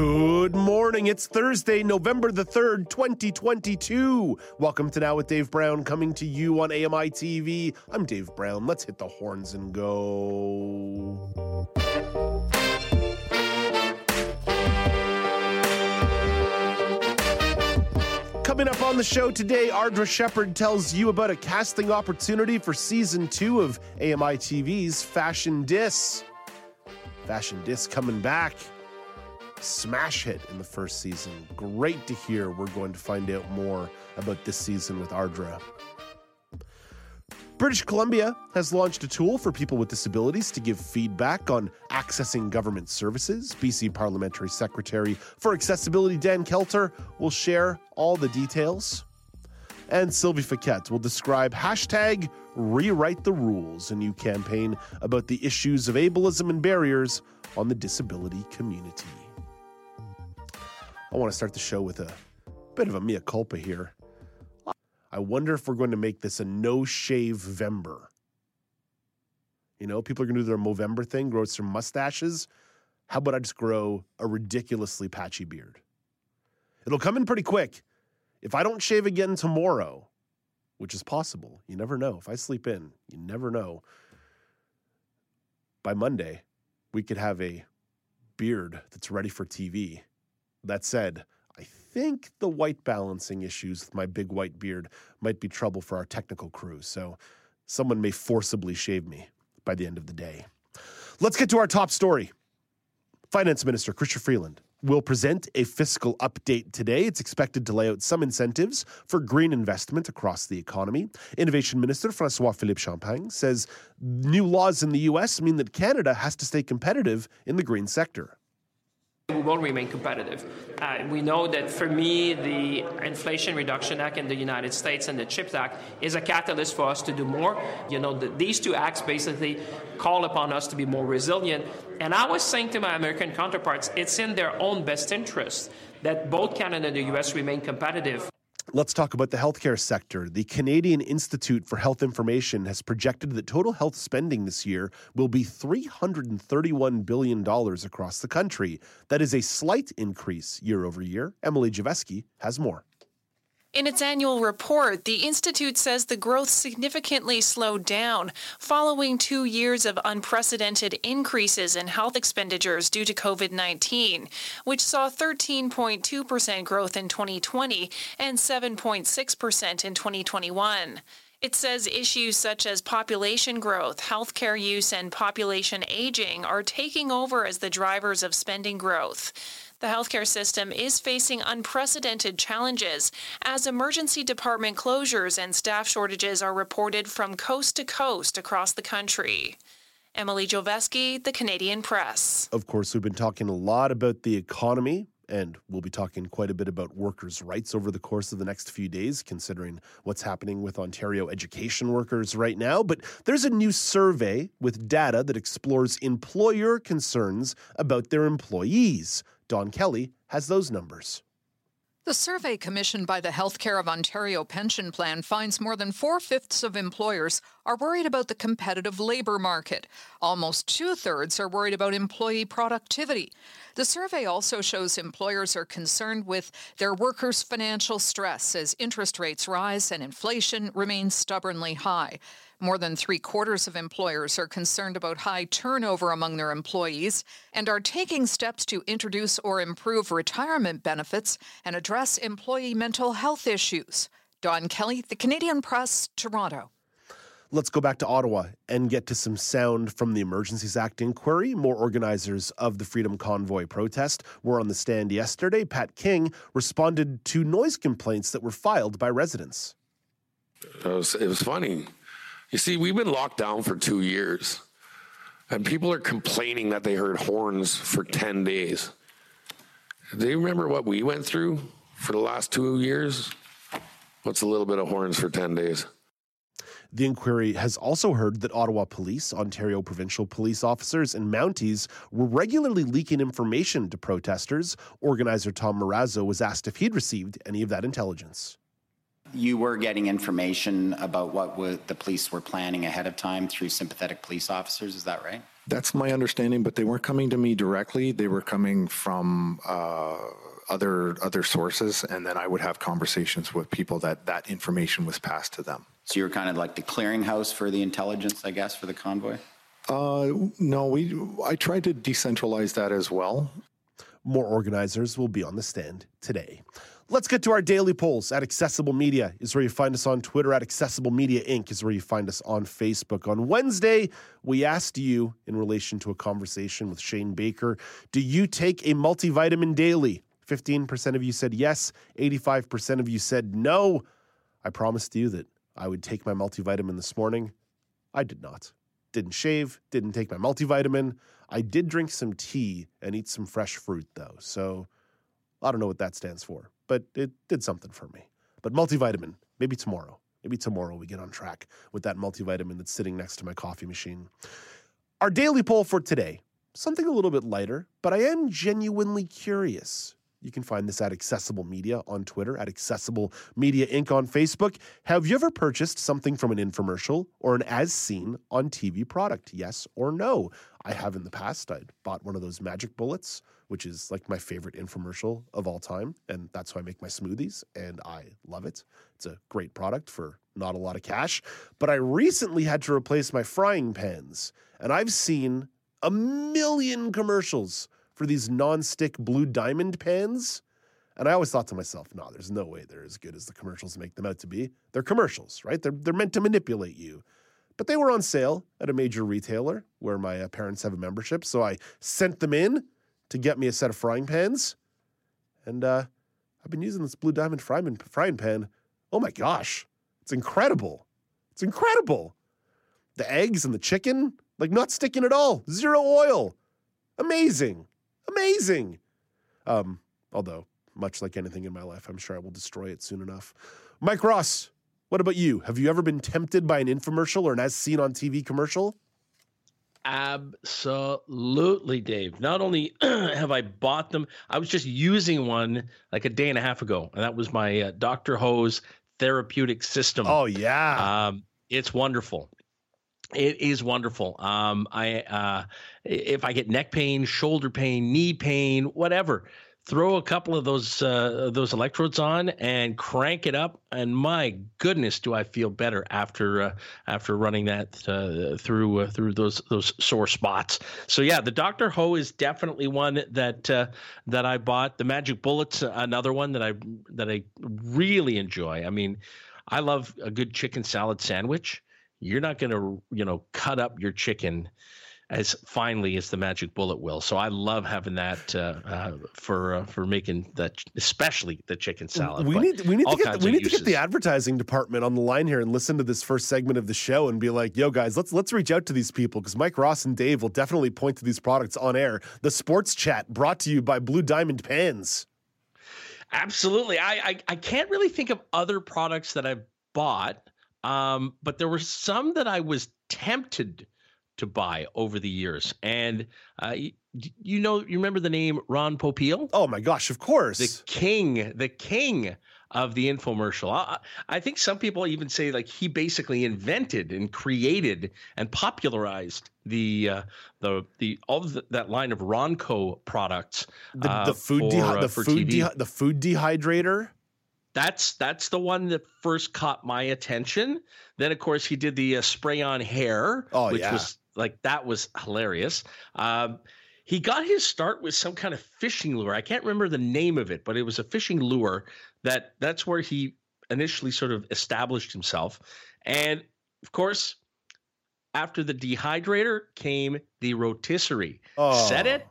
Good morning. It's Thursday, November the 3rd, 2022. Welcome to Now with Dave Brown, coming to you on AMI TV. I'm Dave Brown. Let's hit the horns and go. Coming up on the show today, Ardra Shepard tells you about a casting opportunity for season two of AMI TV's Fashion Dis. Fashion Dis coming back. Smash hit in the first season. Great to hear. We're going to find out more about this season with Ardra. British Columbia has launched a tool for people with disabilities to give feedback on accessing government services. BC Parliamentary Secretary for Accessibility Dan Coulter will share all the details. And Sylvie Fiquet will describe hashtag rewrite the rules, a new campaign about the issues of ableism and barriers on the disability community. I want to start the show with a bit of a mea culpa here. I wonder if we're going to make this a no shave Vember. You know, people are going to do their Movember thing, grow some mustaches. How about I just grow a ridiculously patchy beard? It'll come in pretty quick. If I don't shave again tomorrow, which is possible, you never know. If I sleep in, you never know. By Monday, we could have a beard that's ready for TV. That said, I think the white balancing issues with my big white beard might be trouble for our technical crew, so someone may forcibly shave me by the end of the day. Let's get to our top story. Finance Minister Chrystia Freeland will present a fiscal update today. It's expected to lay out some incentives for green investment across the economy. Innovation Minister Francois Philippe Champagne says new laws in the US mean that Canada has to stay competitive in the green sector. We will remain competitive. Uh, we know that for me, the Inflation Reduction Act in the United States and the CHIPS Act is a catalyst for us to do more. You know, the, these two acts basically call upon us to be more resilient. And I was saying to my American counterparts, it's in their own best interest that both Canada and the U.S. remain competitive. Let's talk about the healthcare sector. The Canadian Institute for Health Information has projected that total health spending this year will be $331 billion across the country. That is a slight increase year over year. Emily Javeski has more. In its annual report, the Institute says the growth significantly slowed down following two years of unprecedented increases in health expenditures due to COVID 19, which saw 13.2% growth in 2020 and 7.6% in 2021. It says issues such as population growth, healthcare use, and population aging are taking over as the drivers of spending growth. The healthcare system is facing unprecedented challenges as emergency department closures and staff shortages are reported from coast to coast across the country. Emily Joveski, The Canadian Press. Of course, we've been talking a lot about the economy, and we'll be talking quite a bit about workers' rights over the course of the next few days, considering what's happening with Ontario education workers right now. But there's a new survey with data that explores employer concerns about their employees. Don Kelly has those numbers. The survey commissioned by the Healthcare of Ontario Pension Plan finds more than four fifths of employers are worried about the competitive labour market. Almost two thirds are worried about employee productivity. The survey also shows employers are concerned with their workers' financial stress as interest rates rise and inflation remains stubbornly high. More than three quarters of employers are concerned about high turnover among their employees and are taking steps to introduce or improve retirement benefits and address employee mental health issues. Don Kelly, The Canadian Press, Toronto. Let's go back to Ottawa and get to some sound from the Emergencies Act inquiry. More organizers of the Freedom Convoy protest were on the stand yesterday. Pat King responded to noise complaints that were filed by residents. It was, it was funny. You see, we've been locked down for two years, and people are complaining that they heard horns for 10 days. Do you remember what we went through for the last two years? What's a little bit of horns for 10 days? The inquiry has also heard that Ottawa police, Ontario provincial police officers, and Mounties were regularly leaking information to protesters. Organizer Tom Marazzo was asked if he'd received any of that intelligence. You were getting information about what the police were planning ahead of time through sympathetic police officers, is that right? That's my understanding, but they weren't coming to me directly. They were coming from uh, other other sources, and then I would have conversations with people that that information was passed to them. So you were kind of like the clearinghouse for the intelligence, I guess, for the convoy. Uh, no, we. I tried to decentralize that as well. More organizers will be on the stand today. Let's get to our daily polls at Accessible Media is where you find us on Twitter at Accessible Media Inc. is where you find us on Facebook. On Wednesday, we asked you in relation to a conversation with Shane Baker, do you take a multivitamin daily? 15% of you said yes, 85% of you said no. I promised you that I would take my multivitamin this morning. I did not. Didn't shave, didn't take my multivitamin. I did drink some tea and eat some fresh fruit though. So I don't know what that stands for but it did something for me. But multivitamin, maybe tomorrow. Maybe tomorrow we get on track with that multivitamin that's sitting next to my coffee machine. Our daily poll for today, something a little bit lighter, but I am genuinely curious. You can find this at Accessible Media on Twitter, at Accessible Media Inc. on Facebook. Have you ever purchased something from an infomercial or an as seen on TV product? Yes or no? I have in the past. I bought one of those magic bullets which is like my favorite infomercial of all time. And that's how I make my smoothies. And I love it. It's a great product for not a lot of cash. But I recently had to replace my frying pans. And I've seen a million commercials for these non-stick blue diamond pans. And I always thought to myself, no, there's no way they're as good as the commercials make them out to be. They're commercials, right? They're, they're meant to manipulate you. But they were on sale at a major retailer where my uh, parents have a membership. So I sent them in to get me a set of frying pans. And uh, I've been using this Blue Diamond frying pan. Oh my gosh, it's incredible. It's incredible. The eggs and the chicken, like not sticking at all. Zero oil. Amazing. Amazing. Um, although, much like anything in my life, I'm sure I will destroy it soon enough. Mike Ross, what about you? Have you ever been tempted by an infomercial or an as seen on TV commercial? Absolutely, Dave. Not only have I bought them, I was just using one like a day and a half ago, and that was my uh, Dr. Ho's therapeutic system. Oh yeah, um, it's wonderful. It is wonderful. Um, I uh, if I get neck pain, shoulder pain, knee pain, whatever, throw a couple of those uh, those electrodes on and crank it up and my goodness do I feel better after uh, after running that uh, through uh, through those those sore spots so yeah the Dr. Ho is definitely one that uh, that I bought the Magic Bullets another one that I that I really enjoy I mean I love a good chicken salad sandwich you're not going to you know cut up your chicken as finely as the magic bullet will. So I love having that uh, uh, for uh, for making that, especially the chicken salad. We need we need to get we need uses. to get the advertising department on the line here and listen to this first segment of the show and be like, "Yo, guys, let's let's reach out to these people because Mike Ross and Dave will definitely point to these products on air." The Sports Chat brought to you by Blue Diamond Pans. Absolutely, I I, I can't really think of other products that I've bought. Um, but there were some that I was tempted to buy over the years. And uh, you, you, know, you remember the name Ron Popeil? Oh my gosh, of course. The king, the king of the infomercial. I, I think some people even say like he basically invented and created and popularized the uh, the the all of the, that line of Ronco products. The, uh, the food for, uh, the food de- the food dehydrator. That's that's the one that first caught my attention. Then, of course, he did the uh, spray on hair, oh, which yeah. was like that was hilarious. Um, he got his start with some kind of fishing lure. I can't remember the name of it, but it was a fishing lure that that's where he initially sort of established himself. And of course, after the dehydrator came the rotisserie. Oh. Set it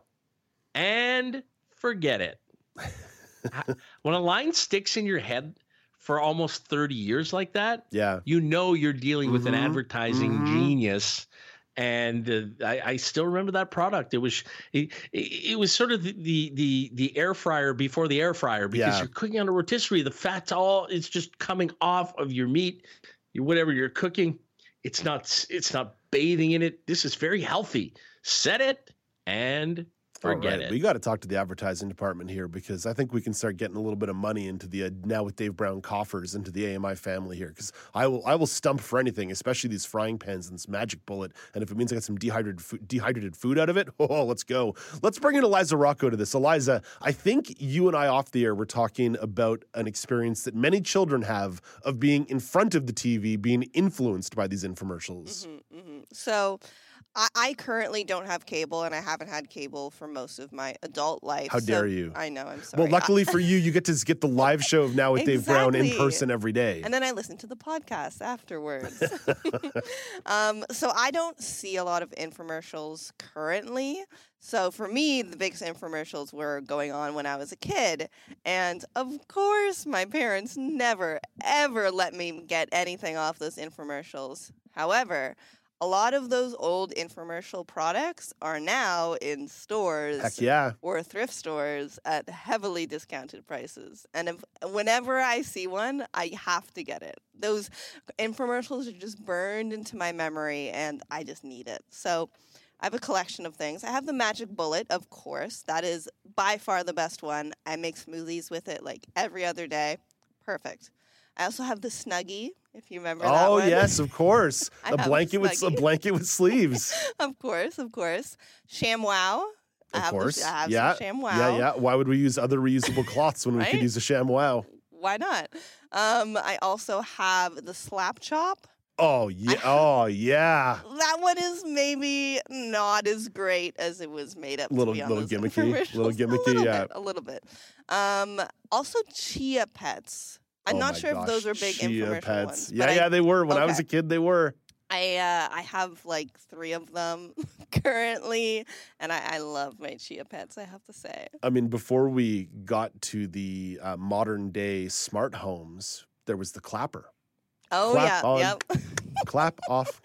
and forget it. when a line sticks in your head for almost 30 years like that, yeah, you know you're dealing mm-hmm. with an mm-hmm. advertising mm-hmm. genius and uh, I, I, still remember that product. It was it, it was sort of the, the, the the air fryer before the air fryer because yeah. you're cooking on a rotisserie. The fat's all it's just coming off of your meat, your, whatever you're cooking. It's not it's not bathing in it. This is very healthy. Set it and Forget right. it. We got to talk to the advertising department here because I think we can start getting a little bit of money into the uh, now with Dave Brown coffers into the AMI family here because I will I will stump for anything, especially these frying pans and this magic bullet. And if it means I get some dehydrated food, dehydrated food out of it, oh, let's go. Let's bring in Eliza Rocco to this. Eliza, I think you and I off the air were talking about an experience that many children have of being in front of the TV, being influenced by these infomercials. Mm-hmm, mm-hmm. So. I, I currently don't have cable, and I haven't had cable for most of my adult life. How dare you? I know. I'm sorry. Well, luckily for you, you get to get the live show of now with exactly. Dave Brown in person every day, and then I listen to the podcast afterwards. um, so I don't see a lot of infomercials currently. So for me, the biggest infomercials were going on when I was a kid. And of course, my parents never, ever let me get anything off those infomercials. However, a lot of those old infomercial products are now in stores Heck yeah. or thrift stores at heavily discounted prices. And if, whenever I see one, I have to get it. Those infomercials are just burned into my memory and I just need it. So I have a collection of things. I have the Magic Bullet, of course. That is by far the best one. I make smoothies with it like every other day. Perfect. I also have the Snuggie, if you remember oh, one. yes, of course. a blanket a with a blanket with sleeves. of course, of course. ShamWow. Of course. The, I have yeah. ShamWow. Yeah, yeah. Why would we use other reusable cloths when right? we could use a ShamWow? Why not? Um, I also have the Slap Chop. Oh yeah! Oh yeah! That one is maybe not as great as it was made up. Little little gimmicky, little gimmicky, a little yeah, bit, a little bit. Um, also, Chia Pets. I'm oh not sure gosh. if those are big Chia infomercial pets. ones. Yeah, yeah, they were. When okay. I was a kid, they were. I uh, I have like three of them currently, and I, I, love my chia pets. I have to say. I mean, before we got to the uh, modern day smart homes, there was the clapper. Oh clap yeah, on, yep. clap off,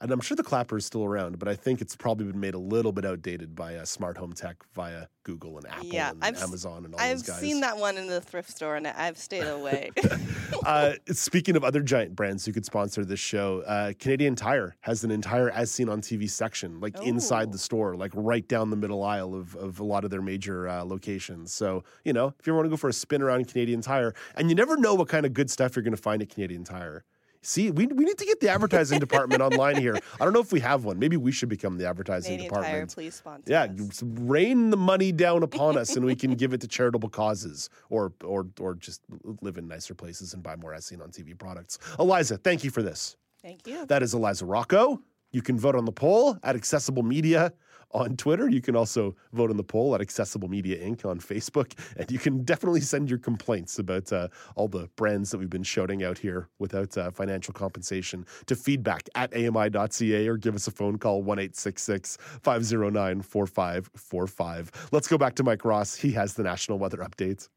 and I'm sure the clapper is still around, but I think it's probably been made a little bit outdated by uh, smart home tech via Google and Apple yeah, and I've, Amazon and all I've those guys. I've seen that one in the thrift store, and I've stayed away. uh, speaking of other giant brands who could sponsor this show, uh, Canadian Tire has an entire as seen on TV section, like Ooh. inside the store, like right down the middle aisle of, of a lot of their major uh, locations. So you know, if you ever want to go for a spin around Canadian Tire, and you never know what kind of good stuff you're going to find at Canadian Tire. See, we, we need to get the advertising department online here. I don't know if we have one. Maybe we should become the advertising Canadian department. Tire, please sponsor. Yeah, us. rain the money down upon us, and we can give it to charitable causes, or or or just live in nicer places and buy more as seen on TV products. Eliza, thank you for this. Thank you. That is Eliza Rocco. You can vote on the poll at Accessible Media on Twitter. You can also vote on the poll at Accessible Media Inc. on Facebook. And you can definitely send your complaints about uh, all the brands that we've been shouting out here without uh, financial compensation to feedback at AMI.ca or give us a phone call 1 509 4545. Let's go back to Mike Ross. He has the national weather updates.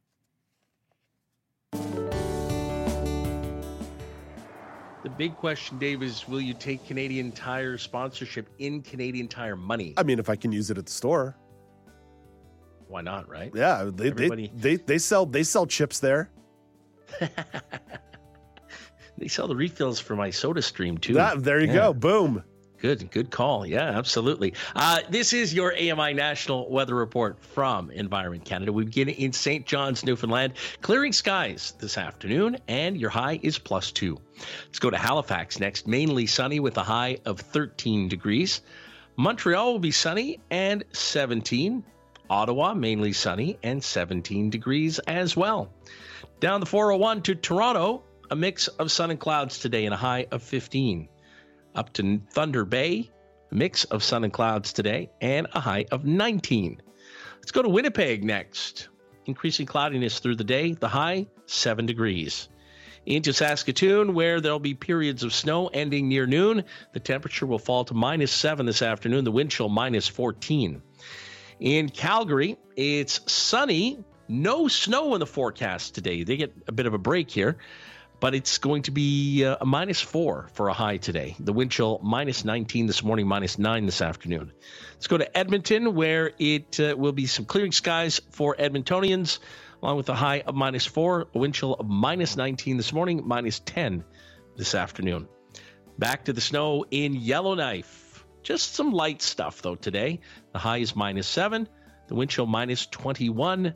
The big question, Dave, is will you take Canadian Tire sponsorship in Canadian Tire money? I mean, if I can use it at the store. Why not, right? Yeah, they Everybody... they, they, they sell they sell chips there. they sell the refills for my SodaStream too. That, there you yeah. go. Boom. Good, good call. Yeah, absolutely. Uh, this is your AMI National Weather Report from Environment Canada. We begin in St. John's, Newfoundland. Clearing skies this afternoon, and your high is plus two. Let's go to Halifax next. Mainly sunny with a high of 13 degrees. Montreal will be sunny and 17. Ottawa, mainly sunny and 17 degrees as well. Down the 401 to Toronto, a mix of sun and clouds today and a high of 15 up to Thunder Bay, mix of sun and clouds today, and a high of 19. Let's go to Winnipeg next. Increasing cloudiness through the day, the high 7 degrees. Into Saskatoon, where there'll be periods of snow ending near noon. The temperature will fall to minus 7 this afternoon, the wind chill minus 14. In Calgary, it's sunny, no snow in the forecast today. They get a bit of a break here but it's going to be uh, a minus four for a high today. The wind chill minus 19 this morning, minus nine this afternoon. Let's go to Edmonton, where it uh, will be some clearing skies for Edmontonians, along with a high of minus four, a wind chill of minus 19 this morning, minus 10 this afternoon. Back to the snow in Yellowknife. Just some light stuff though today. The high is minus seven. The wind chill minus 21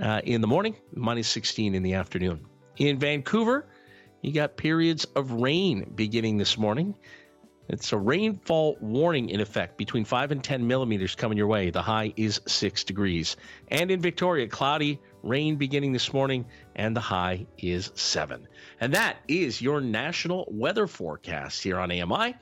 uh, in the morning, minus 16 in the afternoon. In Vancouver, you got periods of rain beginning this morning. It's a rainfall warning in effect between 5 and 10 millimeters coming your way. The high is 6 degrees. And in Victoria, cloudy, rain beginning this morning, and the high is 7. And that is your national weather forecast here on AMI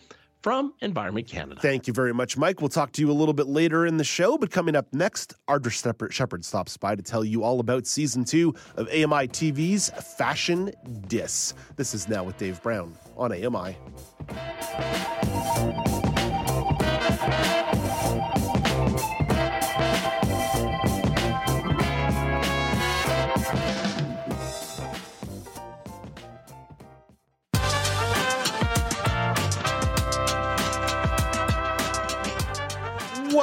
from Environment Canada. Thank you very much, Mike. We'll talk to you a little bit later in the show, but coming up next, Ardra Shepard stops by to tell you all about season two of AMI TV's Fashion Dis. This is Now with Dave Brown on AMI.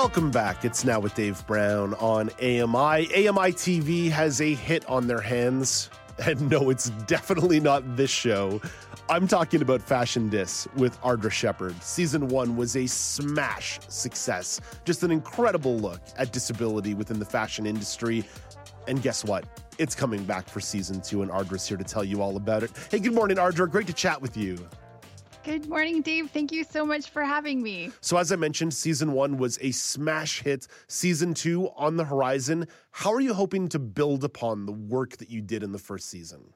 Welcome back. It's now with Dave Brown on AMI. AMI TV has a hit on their hands. And no, it's definitely not this show. I'm talking about Fashion Dis with Ardra Shepard. Season one was a smash success. Just an incredible look at disability within the fashion industry. And guess what? It's coming back for season two, and Ardra's here to tell you all about it. Hey, good morning, Ardra. Great to chat with you. Good morning, Dave. Thank you so much for having me. So, as I mentioned, season one was a smash hit. Season two on the horizon. How are you hoping to build upon the work that you did in the first season?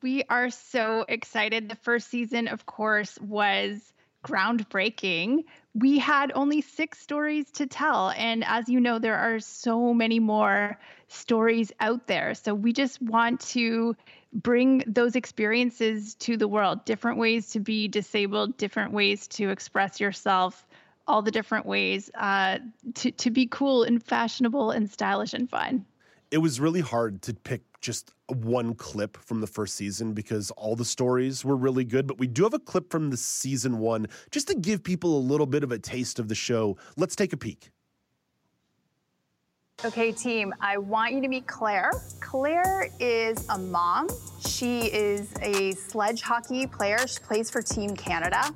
We are so excited. The first season, of course, was groundbreaking. We had only six stories to tell. And as you know, there are so many more stories out there. So we just want to bring those experiences to the world different ways to be disabled, different ways to express yourself, all the different ways uh, to, to be cool and fashionable and stylish and fun. It was really hard to pick just one clip from the first season because all the stories were really good. But we do have a clip from the season one just to give people a little bit of a taste of the show. Let's take a peek. Okay, team, I want you to meet Claire. Claire is a mom. She is a sledge hockey player. She plays for Team Canada.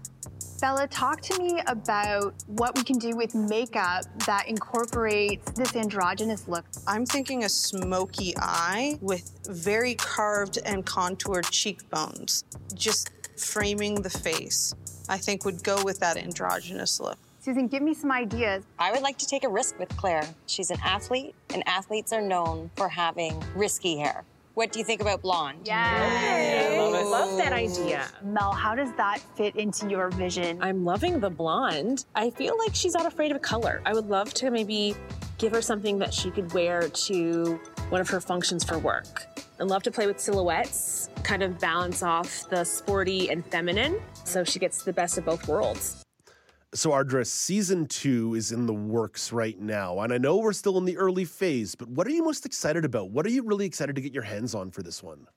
Bella, talk to me about what we can do with makeup that incorporates this androgynous look. I'm thinking a smoky eye with very carved and contoured cheekbones, just framing the face. I think would go with that androgynous look. Susan, give me some ideas. I would like to take a risk with Claire. She's an athlete, and athletes are known for having risky hair. What do you think about blonde? Yes. I love that idea. Mel, how does that fit into your vision? I'm loving the blonde. I feel like she's not afraid of color. I would love to maybe give her something that she could wear to one of her functions for work. I love to play with silhouettes, kind of balance off the sporty and feminine so she gets the best of both worlds. So, Ardra, season two is in the works right now. And I know we're still in the early phase, but what are you most excited about? What are you really excited to get your hands on for this one?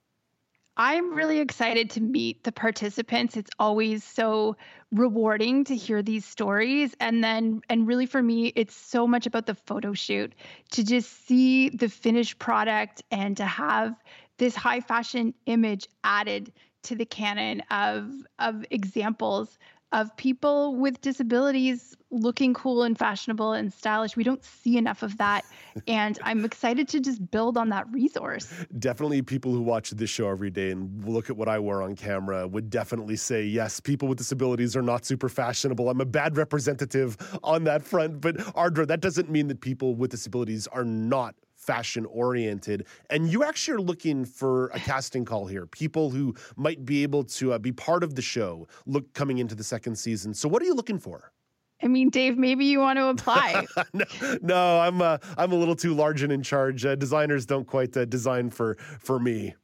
I'm really excited to meet the participants. It's always so rewarding to hear these stories. And then, and really for me, it's so much about the photo shoot to just see the finished product and to have this high fashion image added to the canon of, of examples of people with disabilities looking cool and fashionable and stylish. We don't see enough of that. And I'm excited to just build on that resource. Definitely, people who watch this show every day and look at what I wear on camera would definitely say, yes, people with disabilities are not super fashionable. I'm a bad representative on that front. But Ardra, that doesn't mean that people with disabilities are not fashion oriented. And you actually are looking for a casting call here, people who might be able to uh, be part of the show look coming into the second season. So what are you looking for? I mean, Dave, maybe you want to apply. no, no, I'm uh, I'm a little too large and in charge. Uh, designers don't quite uh, design for for me.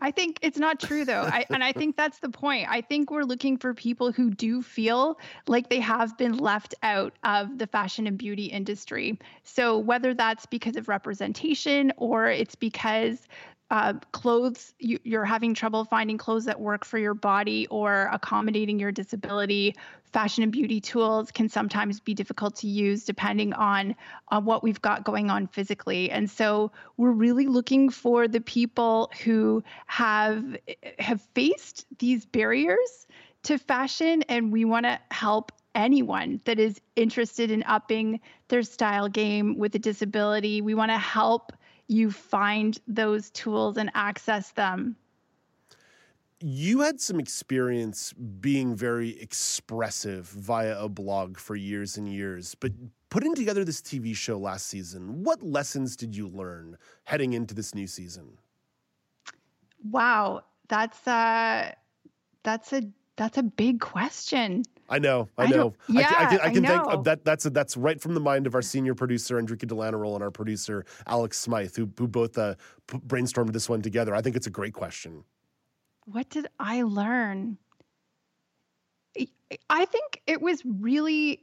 I think it's not true though. I, and I think that's the point. I think we're looking for people who do feel like they have been left out of the fashion and beauty industry. So whether that's because of representation or it's because uh, clothes you, you're having trouble finding clothes that work for your body or accommodating your disability fashion and beauty tools can sometimes be difficult to use depending on uh, what we've got going on physically and so we're really looking for the people who have have faced these barriers to fashion and we want to help anyone that is interested in upping their style game with a disability. We want to help you find those tools and access them. You had some experience being very expressive via a blog for years and years, but putting together this TV show last season, what lessons did you learn heading into this new season? Wow, that's a that's a that's a big question. I know, I know. I yeah, I, I can, I can I thank know. that. That's that's right from the mind of our senior producer Enrique Delanarol and our producer Alex Smythe, who who both uh, p- brainstormed this one together. I think it's a great question. What did I learn? I- I think it was really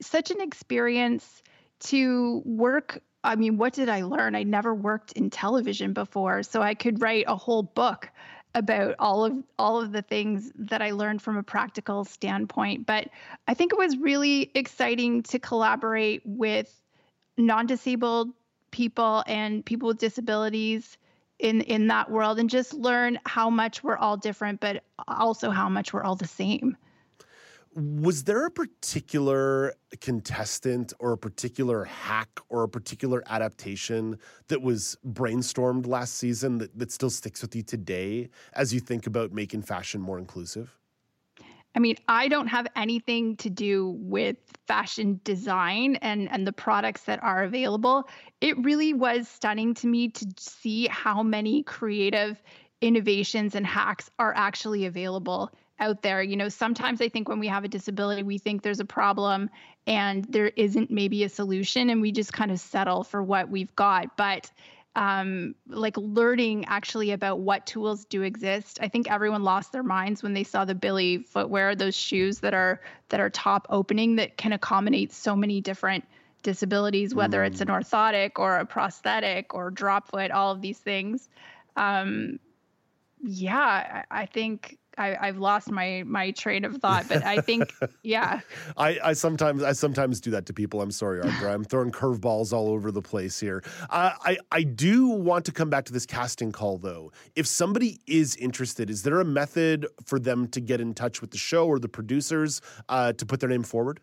such an experience to work. I mean, what did I learn? I never worked in television before, so I could write a whole book about all of all of the things that I learned from a practical standpoint. But I think it was really exciting to collaborate with non-disabled people and people with disabilities in in that world and just learn how much we're all different but also how much we're all the same. Was there a particular contestant or a particular hack or a particular adaptation that was brainstormed last season that, that still sticks with you today as you think about making fashion more inclusive? I mean, I don't have anything to do with fashion design and and the products that are available. It really was stunning to me to see how many creative innovations and hacks are actually available out there. You know, sometimes I think when we have a disability, we think there's a problem and there isn't maybe a solution and we just kind of settle for what we've got. But um, like learning actually about what tools do exist. I think everyone lost their minds when they saw the Billy footwear, those shoes that are that are top opening that can accommodate so many different disabilities, whether it's an orthotic or a prosthetic or drop foot, all of these things. Um, yeah, I, I think I, I've lost my my train of thought, but I think yeah. I, I sometimes I sometimes do that to people. I'm sorry, Ardra. I'm throwing curveballs all over the place here. Uh, I I do want to come back to this casting call though. If somebody is interested, is there a method for them to get in touch with the show or the producers uh, to put their name forward?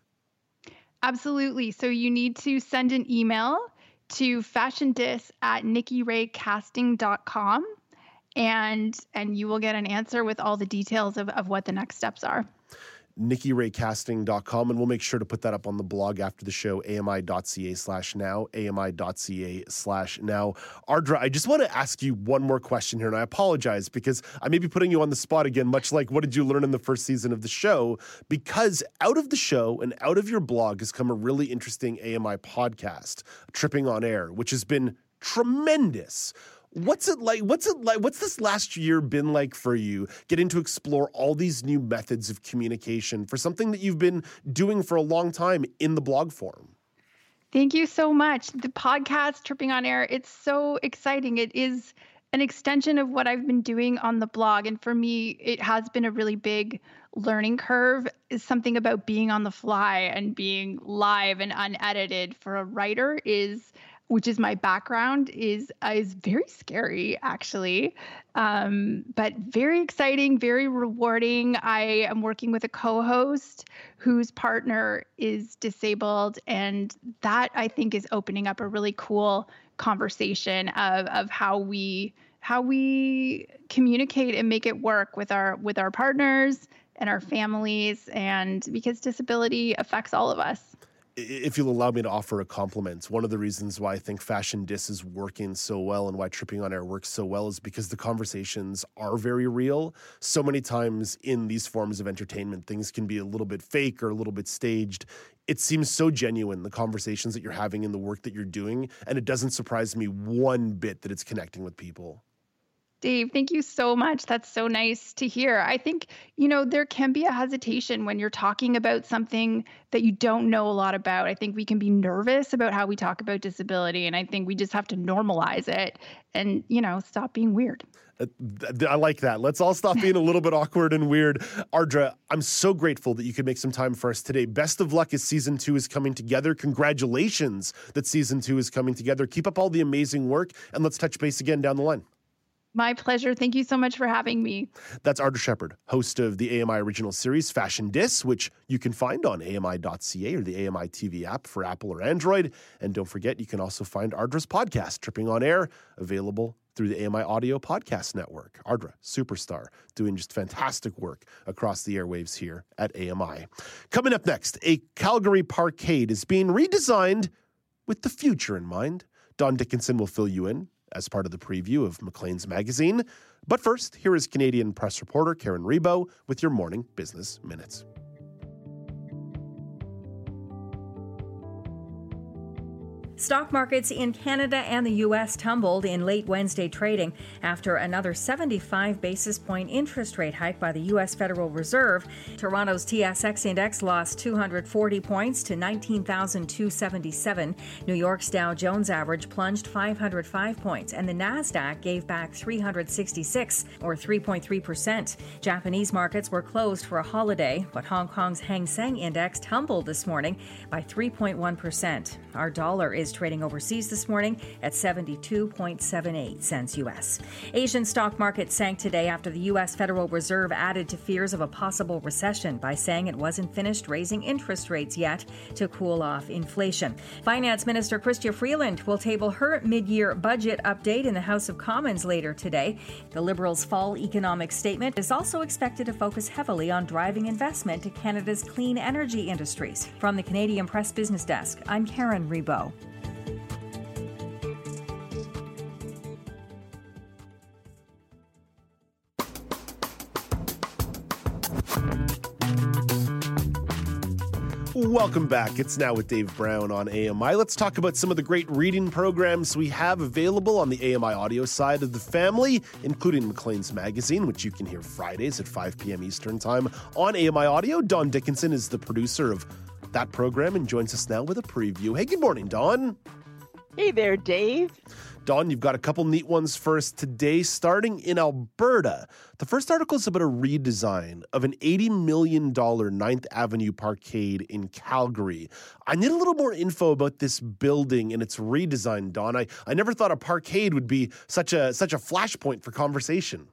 Absolutely. So you need to send an email to fashiondis at nikkiraycasting.com and and you will get an answer with all the details of, of what the next steps are. nikkiraycasting.com and we'll make sure to put that up on the blog after the show ami.ca slash now ami.ca slash now ardra i just want to ask you one more question here and i apologize because i may be putting you on the spot again much like what did you learn in the first season of the show because out of the show and out of your blog has come a really interesting ami podcast tripping on air which has been tremendous What's it like? What's it like? What's this last year been like for you getting to explore all these new methods of communication for something that you've been doing for a long time in the blog form? Thank you so much. The podcast Tripping on Air, it's so exciting. It is an extension of what I've been doing on the blog. And for me, it has been a really big learning curve. Is something about being on the fly and being live and unedited for a writer is which is my background, is uh, is very scary actually, um, but very exciting, very rewarding. I am working with a co-host whose partner is disabled, and that I think is opening up a really cool conversation of of how we how we communicate and make it work with our with our partners and our families and because disability affects all of us if you'll allow me to offer a compliment, one of the reasons why I think Fashion Dis is working so well and why Tripping on Air works so well is because the conversations are very real. So many times in these forms of entertainment, things can be a little bit fake or a little bit staged. It seems so genuine, the conversations that you're having and the work that you're doing. And it doesn't surprise me one bit that it's connecting with people. Dave, thank you so much. That's so nice to hear. I think, you know, there can be a hesitation when you're talking about something that you don't know a lot about. I think we can be nervous about how we talk about disability. And I think we just have to normalize it and, you know, stop being weird. Uh, I like that. Let's all stop being a little bit awkward and weird. Ardra, I'm so grateful that you could make some time for us today. Best of luck as season two is coming together. Congratulations that season two is coming together. Keep up all the amazing work, and let's touch base again down the line. My pleasure. Thank you so much for having me. That's Ardra Shepard, host of the AMI original series Fashion Dis, which you can find on AMI.ca or the AMI TV app for Apple or Android. And don't forget, you can also find Ardra's podcast, Tripping on Air, available through the AMI Audio Podcast Network. Audra, superstar, doing just fantastic work across the airwaves here at AMI. Coming up next, a Calgary parkade is being redesigned with the future in mind. Don Dickinson will fill you in as part of the preview of Maclean's magazine. But first, here is Canadian press reporter Karen Rebo with your morning business minutes. Stock markets in Canada and the U.S. tumbled in late Wednesday trading after another 75 basis point interest rate hike by the U.S. Federal Reserve. Toronto's TSX index lost 240 points to 19,277. New York's Dow Jones average plunged 505 points, and the Nasdaq gave back 366, or 3.3 percent. Japanese markets were closed for a holiday, but Hong Kong's Hang Seng index tumbled this morning by 3.1 percent. Our dollar is trading overseas this morning at 72.78 cents US. Asian stock markets sank today after the US Federal Reserve added to fears of a possible recession by saying it wasn't finished raising interest rates yet to cool off inflation. Finance Minister Chrystia Freeland will table her mid-year budget update in the House of Commons later today. The Liberals' fall economic statement is also expected to focus heavily on driving investment to Canada's clean energy industries. From the Canadian Press Business Desk, I'm Karen Rebo. Welcome back. It's now with Dave Brown on AMI. Let's talk about some of the great reading programs we have available on the AMI audio side of the family, including Maclean's Magazine, which you can hear Fridays at 5 p.m. Eastern Time on AMI Audio. Don Dickinson is the producer of that program and joins us now with a preview. Hey, good morning, Don. Hey there, Dave. Don, you've got a couple neat ones us today, starting in Alberta. The first article is about a redesign of an $80 million 9th Avenue Parkade in Calgary. I need a little more info about this building and its redesign, Don. I, I never thought a parkade would be such a such a flashpoint for conversation.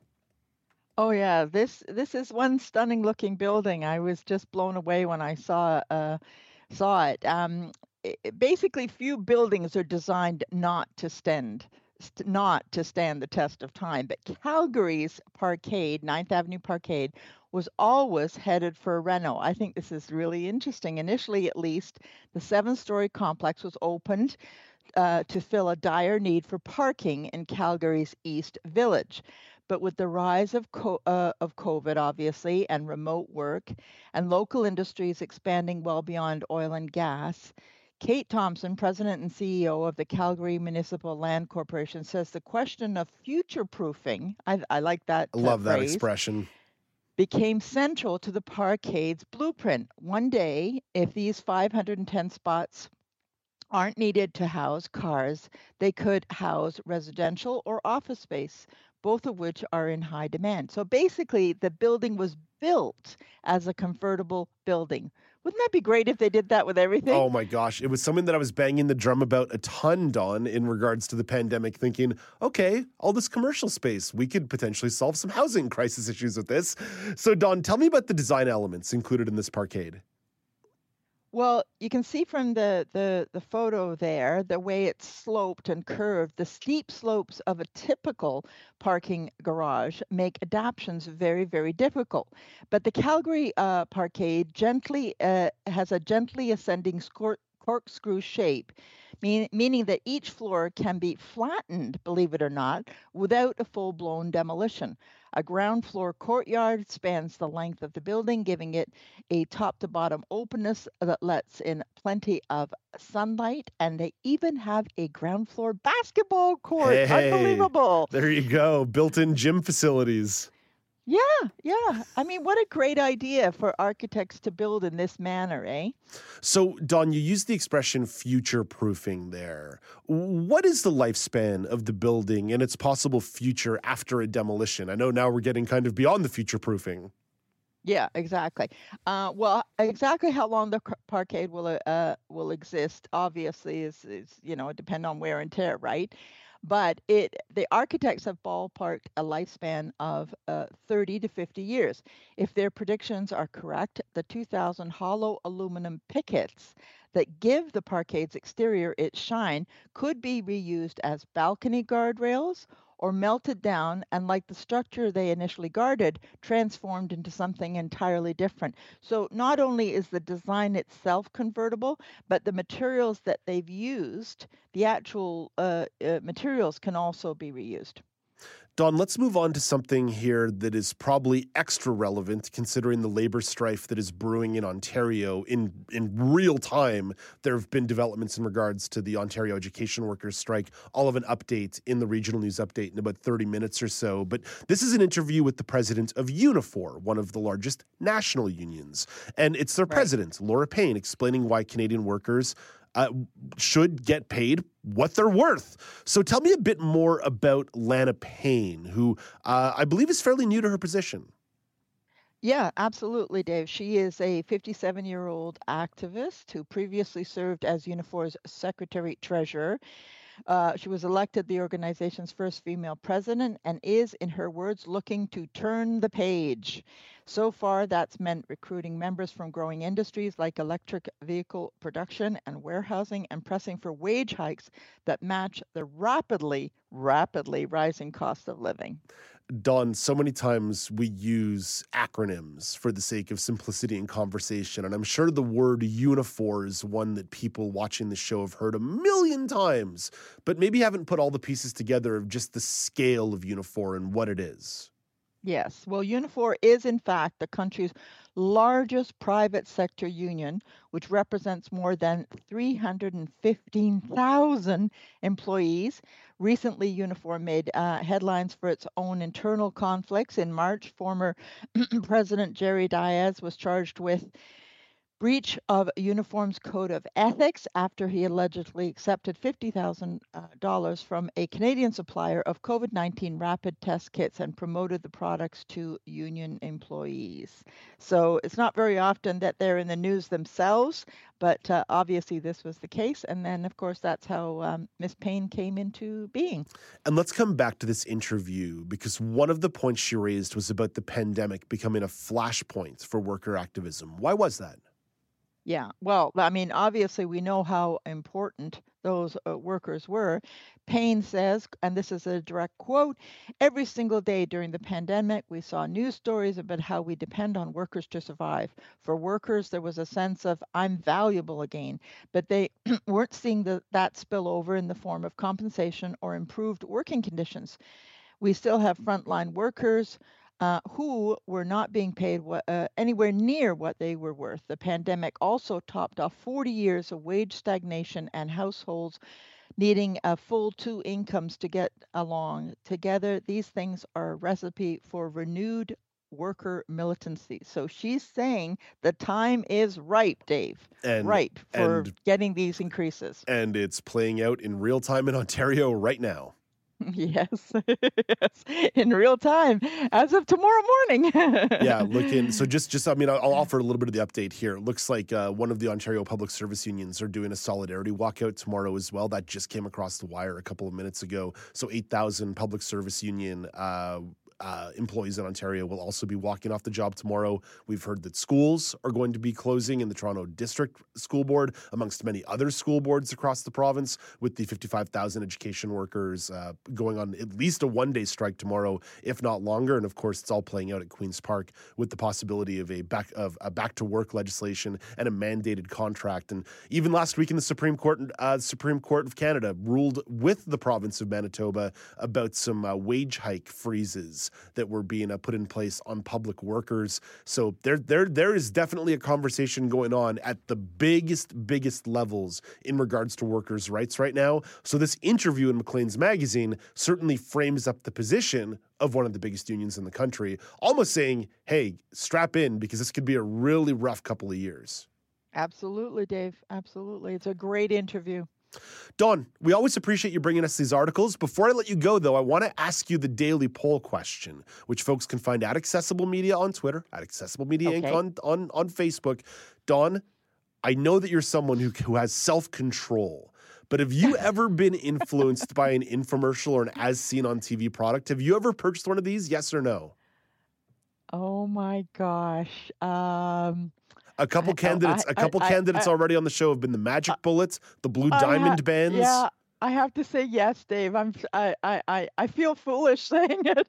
Oh yeah, this this is one stunning looking building. I was just blown away when I saw uh, saw it. Um, basically few buildings are designed not to stand not to stand the test of time but calgary's parkade ninth avenue parkade was always headed for a reno. I think this is really interesting. Initially at least the seven story complex was opened uh, to fill a dire need for parking in calgary's east village. But with the rise of, co- uh, of COVID, obviously, and remote work, and local industries expanding well beyond oil and gas, Kate Thompson, president and CEO of the Calgary Municipal Land Corporation, says the question of future proofing, I, I, like that. I love that expression. Became central to the parkade's blueprint. One day, if these 510 spots aren't needed to house cars, they could house residential or office space, both of which are in high demand. So basically, the building was built as a convertible building wouldn't that be great if they did that with everything? Oh my gosh. It was something that I was banging the drum about a ton, Don, in regards to the pandemic, thinking, okay, all this commercial space, we could potentially solve some housing crisis issues with this. So, Don, tell me about the design elements included in this parkade. Well, you can see from the, the, the photo there the way it's sloped and curved. The steep slopes of a typical parking garage make adaptations very, very difficult. But the Calgary uh, parkade gently uh, has a gently ascending corkscrew shape, mean, meaning that each floor can be flattened, believe it or not, without a full blown demolition. A ground floor courtyard spans the length of the building, giving it a top to bottom openness that lets in plenty of sunlight. And they even have a ground floor basketball court. Hey, Unbelievable. There you go. Built in gym facilities. Yeah, yeah. I mean, what a great idea for architects to build in this manner, eh? So, Don, you used the expression future proofing there. What is the lifespan of the building and its possible future after a demolition? I know now we're getting kind of beyond the future proofing. Yeah, exactly. Uh, well, exactly how long the parkade will uh, will exist, obviously, is, is you know depend on wear and tear, right? But it the architects have ballparked a lifespan of uh, 30 to 50 years. If their predictions are correct, the 2000 hollow aluminum pickets that give the parkade's exterior its shine could be reused as balcony guardrails or melted down and, like the structure they initially guarded, transformed into something entirely different. So, not only is the design itself convertible, but the materials that they've used, the actual uh, uh, materials, can also be reused. Dawn, let's move on to something here that is probably extra relevant considering the labor strife that is brewing in Ontario. In in real time, there have been developments in regards to the Ontario education workers strike. All of an update in the regional news update in about 30 minutes or so. But this is an interview with the president of Unifor, one of the largest national unions. And it's their right. president, Lana Payne, explaining why Canadian workers uh, should get paid what they're worth. So tell me a bit more about Lana Payne, who uh, I believe is fairly new to her position. Yeah, absolutely, Dave. She is a 57 year old activist who previously served as Unifor's secretary treasurer. Uh, she was elected the organization's first female president and is, in her words, looking to turn the page. So far, that's meant recruiting members from growing industries like electric vehicle production and warehousing and pressing for wage hikes that match the rapidly, rapidly rising cost of living. Dawn, so many times we use acronyms for the sake of simplicity in conversation. And I'm sure the word Unifor is one that people watching the show have heard a million times, but maybe haven't put all the pieces together of just the scale of Unifor and what it is. Yes. Well, Unifor is, in fact, the country's largest private sector union, which represents more than 315,000 employees. Recently, Unifor made uh, headlines for its own internal conflicts. In March, former President Jerry Dias was charged with breach of Unifor's code of ethics after he allegedly accepted $50,000 uh, from a Canadian supplier of COVID 19 rapid test kits and promoted the products to union employees. So it's not very often that they're in the news themselves, but uh, obviously this was the case. And then, of course, that's how um, Miss Payne came into being. And let's come back to this interview because one of the points she raised was about the pandemic becoming a flashpoint for worker activism. Why was that? Yeah. Well, I mean, obviously, we know how important those uh, workers were. Payne says, and this is a direct quote every single day during the pandemic, we saw news stories about how we depend on workers to survive. For workers, there was a sense of, I'm valuable again, but they weren't seeing the, that spill over in the form of compensation or improved working conditions. We still have frontline workers uh, who were not being paid what, uh, anywhere near what they were worth. The pandemic also topped off 40 years of wage stagnation and households needing a full two incomes to get along. Together, these things are a recipe for renewed worker militancy. So she's saying the time is ripe, Dave. And, ripe for and, getting these increases. And it's playing out in real time in Ontario right now. Yes, yes, in real time as of tomorrow morning. yeah, looking. So just, just I mean, I'll, offer a little bit of the update here. It looks like uh, one of the Ontario Public Service Unions are doing a solidarity walkout tomorrow as well. That just came across the wire a couple of minutes ago. So eight thousand Public Service Union uh, uh, employees in Ontario will also be walking off the job tomorrow. We've heard that schools are going to be closing in the Toronto District School Board, amongst many other school boards across the province, with the 55,000 education workers uh, going on at least a one day strike tomorrow, if not longer. And of course, it's all playing out at Queen's Park with the possibility of a back of a back to work legislation and a mandated contract. And even last week in the Supreme Court, uh, Supreme Court of Canada ruled with the province of Manitoba about some uh, wage hike freezes that were being uh, put in place on public workers. So there, there, there is definitely a conversation going on at the biggest, biggest levels in regards to workers' rights right now. So this interview in Maclean's magazine certainly frames up the position of one of the biggest unions in the country, almost saying, "Hey, strap in because this could be a really rough couple of years." Absolutely, Dave. Absolutely. It's a great interview. Dawn, we always appreciate you bringing us these articles. Before I let you go, though, I want to ask you the daily poll question, which folks can find at Accessible Media on Twitter, at Accessible Media okay. Inc. on, on, on Facebook. Don, I know that you're someone who, who has self control, but have you ever been influenced by an infomercial or an as seen on TV product? Have you ever purchased one of these? Yes or no? Oh my gosh. Um, A couple candidates, I- a couple I- candidates I- already on the show have been the Magic Bullets, the Blue I ha- Diamond bands. Yeah, I have to say yes, Dave. I'm I I I, feel foolish saying it.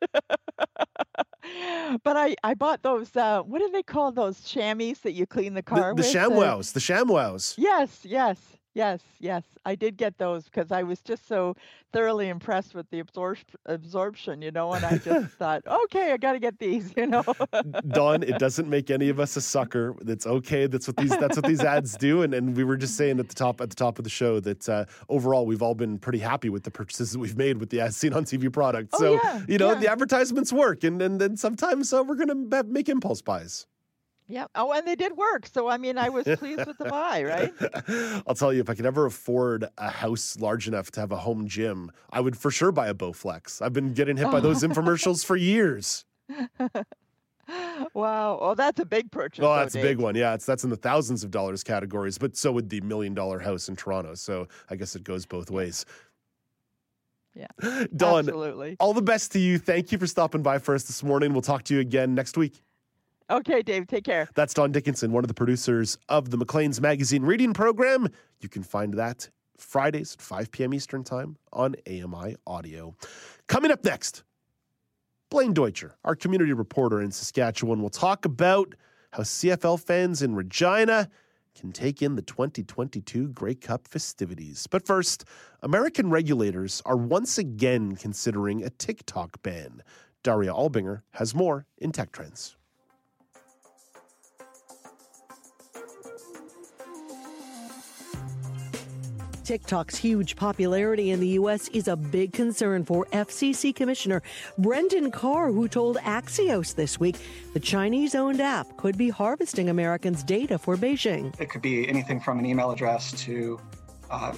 but I I bought those uh what do they call those chamois that you clean the The, car the with? The ShamWows, the ShamWows. Yes, yes, yes, yes. I did get those because I was just so thoroughly impressed with the absorb- absorption, you know, and I just thought, okay, I got to get these, you know. Dawn, it doesn't make any of us a sucker. That's okay. That's what these that's what these ads do. And and we were just saying at the top at the top of the show that uh, overall we've all been pretty happy with the purchases that we've made with the as seen on TV product. Oh, so yeah, you know yeah. the advertisements work, and and then sometimes uh, we're gonna make impulse buys. Yeah. Oh, and they did work. So I mean, I was pleased with the buy, right? I'll tell you, if I could ever afford a house large enough to have a home gym, I would for sure buy a Bowflex. I've been getting hit by those infomercials for years. wow. Oh, that's a big purchase. Oh, though, that's a big one. Yeah, it's that's in the thousands of dollars categories, but so would the million dollar house in Toronto. So I guess it goes both ways. Yeah. Dawn, Absolutely. all the best to you. Thank you for stopping by for us this morning. We'll talk to you again next week. Okay, Dave. Take care. That's Don Dickinson, one of the producers of the Maclean's Magazine reading program. You can find that Fridays at 5 p.m. Eastern Time on AMI Audio. Coming up next, Blaine Deutscher, our community reporter in Saskatchewan, will talk about how CFL fans in Regina can take in the 2022 Grey Cup festivities. But first, American regulators are once again considering a TikTok ban. Daria Albinger has more in Tech Trends. TikTok's huge popularity in the U.S. is a big concern for FCC Commissioner Brendan Carr, who told Axios this week the Chinese owned app could be harvesting Americans' data for Beijing. It could be anything from an email address to uh,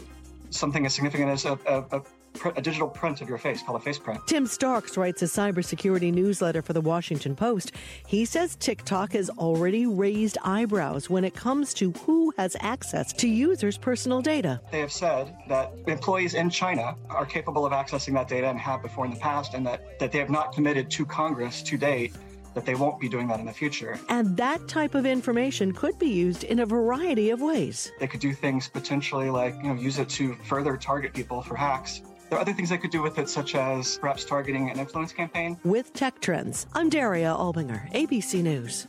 something as significant as a, a, a, a digital print of your face called a face print. Tim Starks writes a cybersecurity newsletter for the Washington Post. He says TikTok has already raised eyebrows when it comes to who has access to users' personal data. They have said that employees in China are capable of accessing that data and have before in the past, and that, that they have not committed to Congress to date that they won't be doing that in the future. And that type of information could be used in a variety of ways. They could do things potentially like, you know, use it to further target people for hacks. There are other things I could do with it, such as perhaps targeting an influence campaign. With Tech Trends, I'm Daria Albinger, ABC News.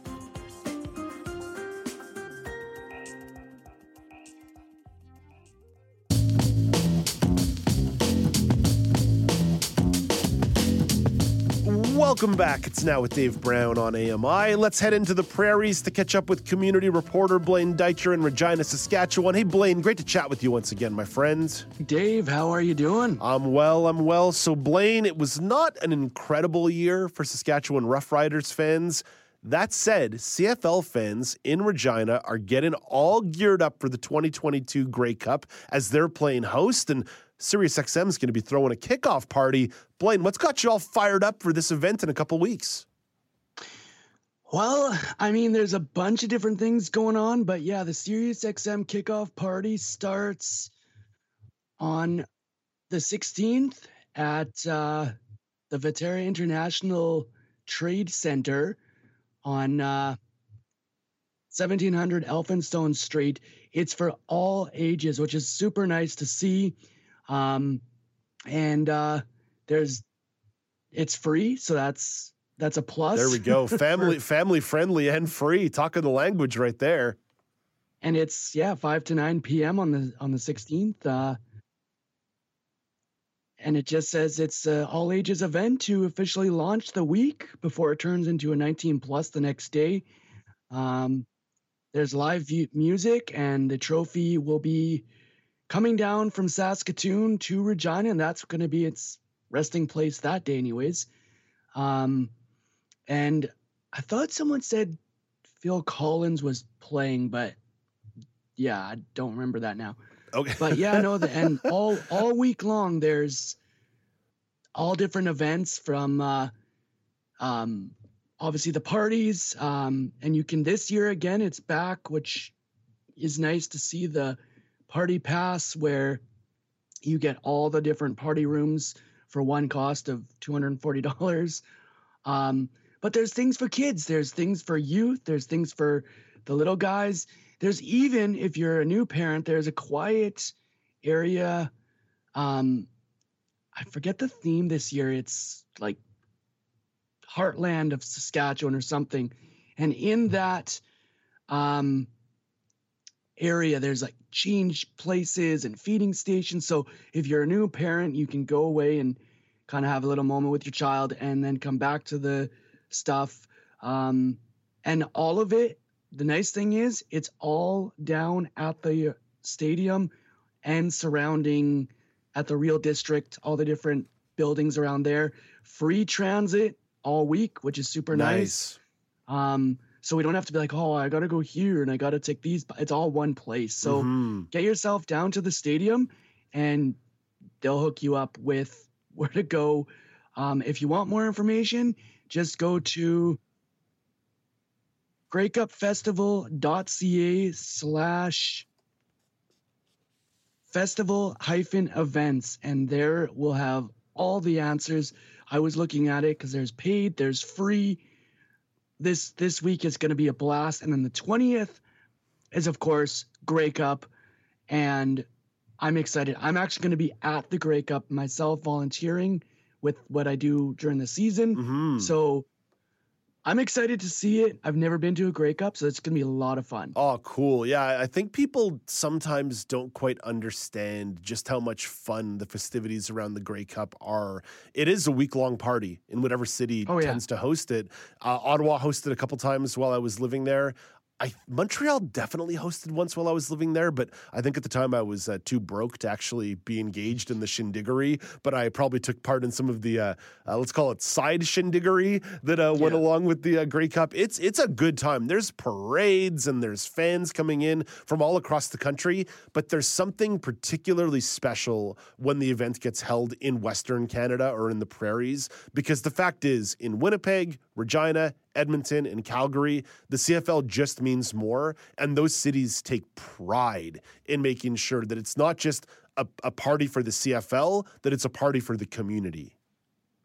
Welcome back. It's now with Dave Brown on AMI. Let's head into the prairies to catch up with community reporter Blaine Deitcher in Regina, Saskatchewan. Hey, Blaine, great to chat with you once again, my friend. Dave, how are you doing? I'm well, I'm well. So, Blaine, it was not an incredible year for Saskatchewan Roughriders fans. That said, CFL fans in Regina are getting all geared up for the 2022 Grey Cup as they're playing host, and SiriusXM is going to be throwing a kickoff party. Blaine, what's got you all fired up for this event in a couple weeks? Well, I mean, there's a bunch of different things going on, but yeah, the Sirius XM kickoff party starts on the 16th at uh, the Viterra International Trade Center on uh, 1700 Elphinstone Street. It's for all ages, which is super nice to see. Um, and uh, there's it's free, so that's that's a plus. There we go. Family family friendly and free. Talking the language right there. and it's yeah 5 to 9 p.m on the on the 16th uh and it just says it's a all ages event to officially launch the week before it turns into a 19 plus the next day um there's live music and the trophy will be coming down from saskatoon to regina and that's going to be its resting place that day anyways um and i thought someone said phil collins was playing but yeah, I don't remember that now. Okay. But yeah, no, the, and all all week long there's all different events from uh um obviously the parties um and you can this year again it's back which is nice to see the party pass where You get all the different party rooms for one cost of $240. Um, but there's things for kids, there's things for youth, there's things for the little guys. There's even, if you're a new parent, there's a quiet area. Um, I forget the theme this year. It's like heartland of Saskatchewan or something. And in that um, area, there's like change places and feeding stations. So if you're a new parent, you can go away and kind of have a little moment with your child and then come back to the stuff. Um, and all of it, the nice thing is, it's all down at the stadium and surrounding at the Real District, all the different buildings around there. Free transit all week, which is super nice. Nice. Um, so we don't have to be like, oh, I gotta go here and I gotta take these. It's all one place. So Mhm. get yourself down to the stadium, and they'll hook you up with where to go. Um, if you want more information, just go to greycupfestival.ca slash festival hyphen events and there we'll have all the answers i was looking at it because there's paid there's free this this week is going to be a blast. And then the 20th is of course grey cup. And i'm excited. I'm actually going to be at the grey cup myself volunteering with what i do during the season. Mm-hmm. So i'm excited to see it i've never been to a grey cup so it's going to be a lot of fun Oh, cool. Yeah, I think people sometimes don't quite understand just how much fun the festivities around the Grey Cup are. It is a week long party in whatever city Oh, yeah. tends to host it. Uh, Ottawa hosted a couple times while I was living there. I Montreal definitely hosted once while I was living there, but I think at the time I was uh, too broke to actually be engaged in the shindiggery. But I probably took part in some of the uh, uh, let's call it side shindiggery that uh, went along with the uh, Grey Cup. It's it's a good time. There's parades and there's fans coming in from all across the country, but there's something particularly special when the event gets held in Western Canada or in the prairies because the fact is in Winnipeg, Regina, Edmonton, and Calgary, the CFL just means more. And those cities take pride in making sure that it's not just a, a party for the CFL, that it's a party for the community.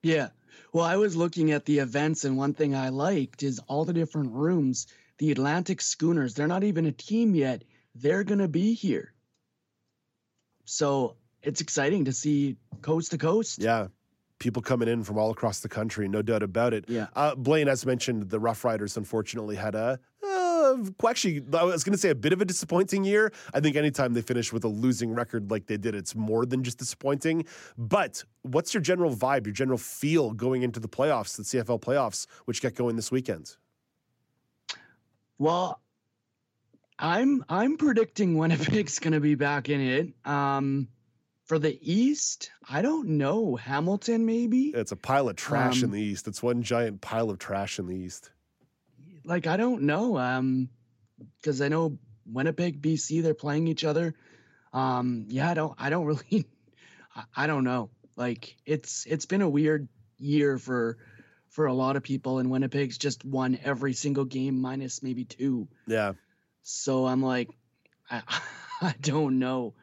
Yeah. Well, I was looking at the events, and one thing I liked is all the different rooms. The Atlantic Schooners, they're not even a team yet. They're going to be here. So it's exciting to see coast to coast. Yeah. People coming in from all across the country, no doubt about it. Yeah. Uh, Blaine, as mentioned, the Rough Riders unfortunately had a. Uh, actually, I was going to say a bit of a disappointing year. I think anytime they finish with a losing record like they did, it's more than just disappointing. But what's your general vibe, your general feel going into the playoffs, the CFL playoffs, which get going this weekend? Well, I'm I'm predicting Winnipeg's going to be back in it. Um, for the East, I don't know. Hamilton, maybe. It's a pile of trash in Um, the East. It's one giant pile of trash in the East. like I don't know. Um, because I know Winnipeg, BC, they're playing each other. Um, yeah, I don't, I don't really, I, I don't know. Like it's, it's been a weird year for, for a lot of people, and Winnipeg's just won every single game minus maybe two. Yeah. So I'm like, I, I don't know.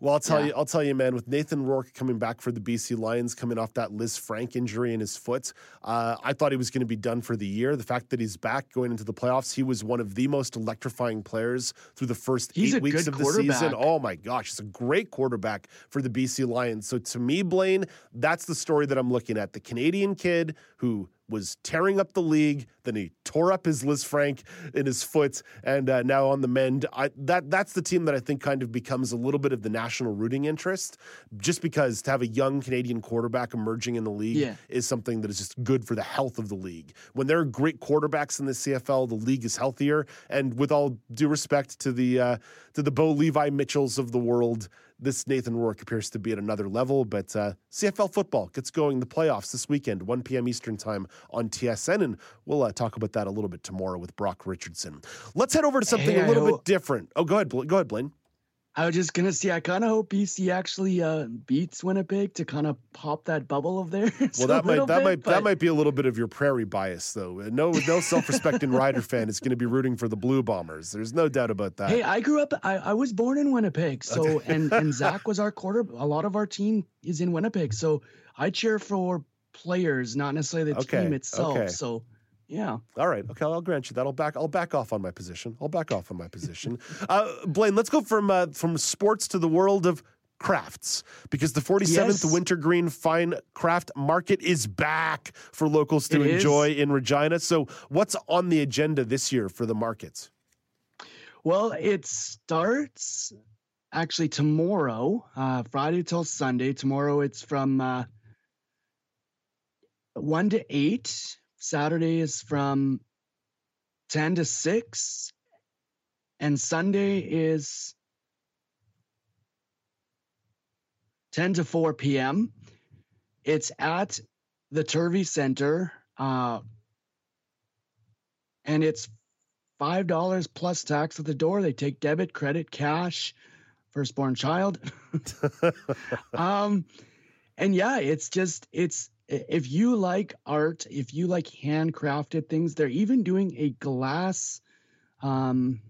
Well, I'll tell Yeah. you, I'll tell you, man. With Nathan Rourke coming back for the BC Lions, coming off that Lisfranc injury in his foot, uh, I thought he was going to be done for the year. The fact that he's back going into the playoffs, he was one of the most electrifying players through the first He's eight weeks of the season. Oh my gosh, he's a great quarterback for the BC Lions. So to me, Blaine, that's the story that I'm looking at. The Canadian kid who was tearing up the league. Then he tore up his Lisfranc in his foot, and uh, now on the mend. I, that that's the team that I think kind of becomes a little bit of the national rooting interest, just because to have a young Canadian quarterback emerging in the league Yeah. is something that is just good for the health of the league. When there are great quarterbacks in the CFL, the league is healthier. And with all due respect to the uh, to the Bo Levi Mitchells of the world, this Nathan Rourke appears to be at another level. But uh, CFL football gets going the playoffs this weekend, 1 p.m. Eastern time on TSN, and we'll uh, talk about that a little bit tomorrow with Brock Richardson. Let's head over to something Hey, a little hope- bit different. Oh, go ahead, Bla- go ahead, Blaine. I was just gonna see. I kind of hope BC actually uh, beats Winnipeg to kind of pop that bubble of theirs. Well, that might that bit, might but... that might be a little bit of your prairie bias, though. No, no self-respecting Rider fan is going to be rooting for the Blue Bombers. There's no doubt about that. Hey, I grew up. I, I was born in Winnipeg, so and and Zach was our quarter. A lot of our team is in Winnipeg, so I cheer for players, not necessarily the Okay, team itself. okay. So, yeah. All right. Okay, I'll grant you that. I'll back. I'll back off on my position. I'll back off on my position. uh, Blaine, let's go from uh, from sports to the world of crafts because the 47th Yes. Wintergreen Fine Craft Market is back for locals to It is. enjoy in Regina. So, what's on the agenda this year for the markets? Well, it starts actually tomorrow, uh, Friday till Sunday. Tomorrow it's from uh, 1 to 8. Saturday is from 10 to 6. And Sunday is 10 to 4 p.m. It's at the Turvey Center. Uh, and it's five dollars plus tax at the door. They take debit, credit, cash, firstborn child. um, and yeah, it's just it's if you like art, if you like handcrafted things, they're even doing a glass. Um,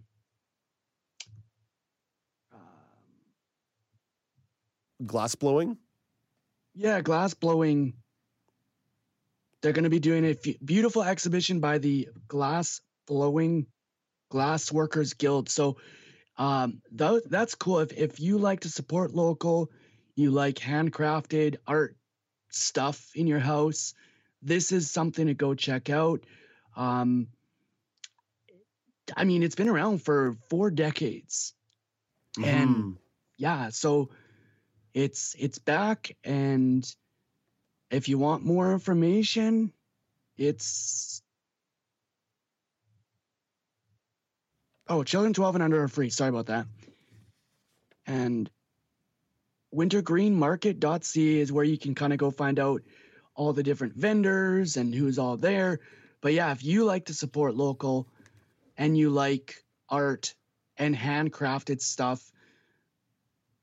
Glass blowing. Yeah, glass blowing. They're going to be doing a f- beautiful exhibition by the Glass Blowing Glass Workers Guild. So um, tho- that's cool. If, if you like to support local, you like handcrafted art stuff in your house, this is something to go check out. Um, I mean, it's been around for four decades. And yeah, so it's it's back and if you want more information it's oh children 12 and under are free sorry about that and wintergreenmarket.ca is where you can kind of go find out all the different vendors and who's all there. But yeah if you like to support local and you like art and handcrafted stuff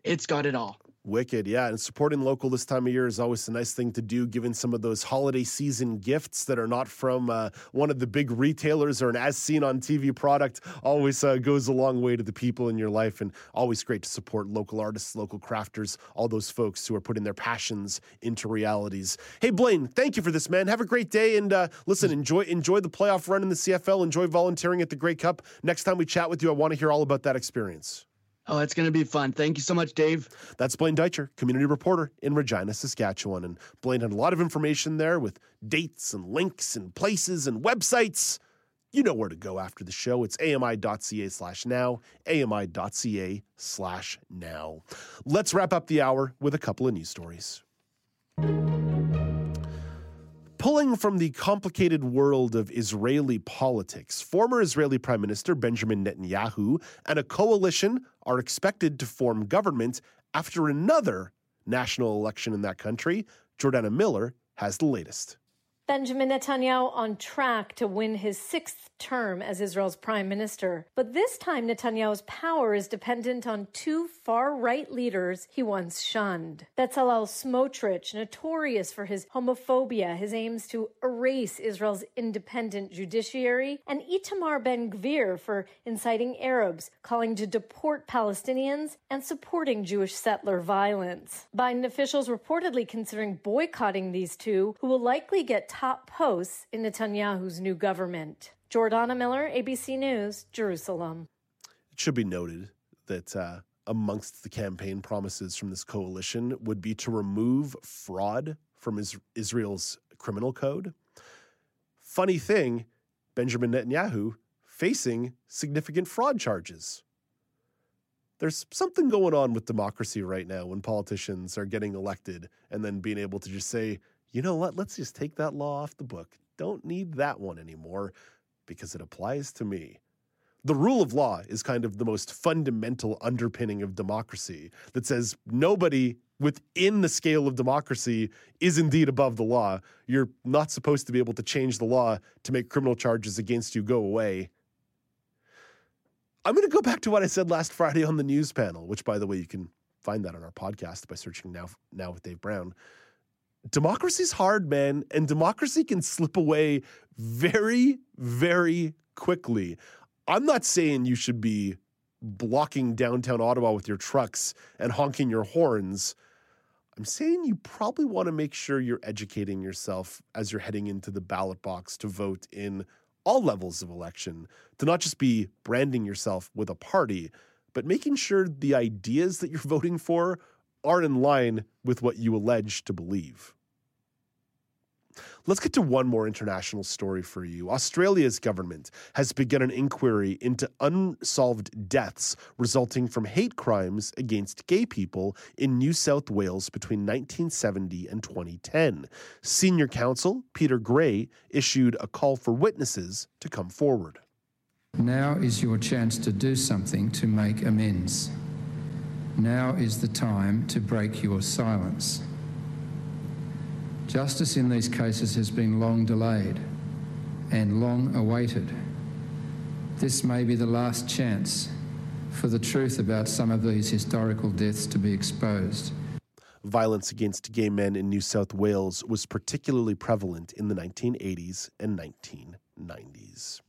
it's got it all Wicked, yeah. And supporting local this time of year is always a nice thing to do, given some of those holiday season gifts that are not from uh, one of the big retailers or an as seen on TV product. Always uh, goes a long way to the people in your life, and always great to support local artists, local crafters, all those folks who are putting their passions into realities. Hey, Blaine, thank you for this, man. Have a great day, and uh, listen, enjoy enjoy the playoff run in the CFL. Enjoy volunteering at the Grey Cup. Next time we chat with you, I want to hear all about that experience. Oh, it's going to be fun. Thank you so much, Dave. That's Blaine Deitcher, community reporter in Regina, Saskatchewan. And Blaine had a lot of information there with dates and links and places and websites. You know where to go after the show. It's ami.ca slash now, ami.ca slash now. Let's wrap up the hour with a couple of news stories. Pulling from the complicated world of Israeli politics, former Israeli Prime Minister Benjamin Netanyahu and a coalition are expected to form government after another national election in that country. Jordana Miller has the latest. Benjamin Netanyahu on track to win his sixth term as Israel's prime minister. But this time, Netanyahu's power is dependent on two far right leaders he once shunned. Bezalel Smotrich, notorious for his homophobia, his aims to erase Israel's independent judiciary, and Itamar Ben Gvir for inciting Arabs, calling to deport Palestinians, and supporting Jewish settler violence. Biden officials reportedly considering boycotting these two, who will likely get top posts in Netanyahu's new government. Jordana Miller, ABC News, Jerusalem. It should be noted that uh, amongst the campaign promises from this coalition would be to remove fraud from is- Israel's criminal code. Funny thing, Benjamin Netanyahu facing significant fraud charges. There's something going on with democracy right now when politicians are getting elected and then being able to just say, you know what, let's just take that law off the book. Don't need that one anymore because it applies to me. The rule of law is kind of the most fundamental underpinning of democracy that says nobody within the scale of democracy is indeed above the law. You're not supposed to be able to change the law to make criminal charges against you go away. I'm going to go back to what I said last Friday on the news panel, which, by the way, you can find that on our podcast by searching now now with Dave Brown. Democracy's hard, man, and democracy can slip away very, very quickly. I'm not saying you should be blocking downtown Ottawa with your trucks and honking your horns. I'm saying you probably want to make sure you're educating yourself as you're heading into the ballot box to vote in all levels of election, to not just be branding yourself with a party, but making sure the ideas that you're voting for are in line with what you allege to believe. Let's get to one more international story for you. Australia's government has begun an inquiry into unsolved deaths resulting from hate crimes against gay people in New South Wales between 1970 and 2010. Senior counsel Peter Gray issued a call for witnesses to come forward. Now is your chance to do something to make amends. Now is the time to break your silence. Justice in these cases has been long delayed and long awaited. This may be the last chance for the truth about some of these historical deaths to be exposed. Violence against gay men in New South Wales was particularly prevalent in the 1980s and 1990s.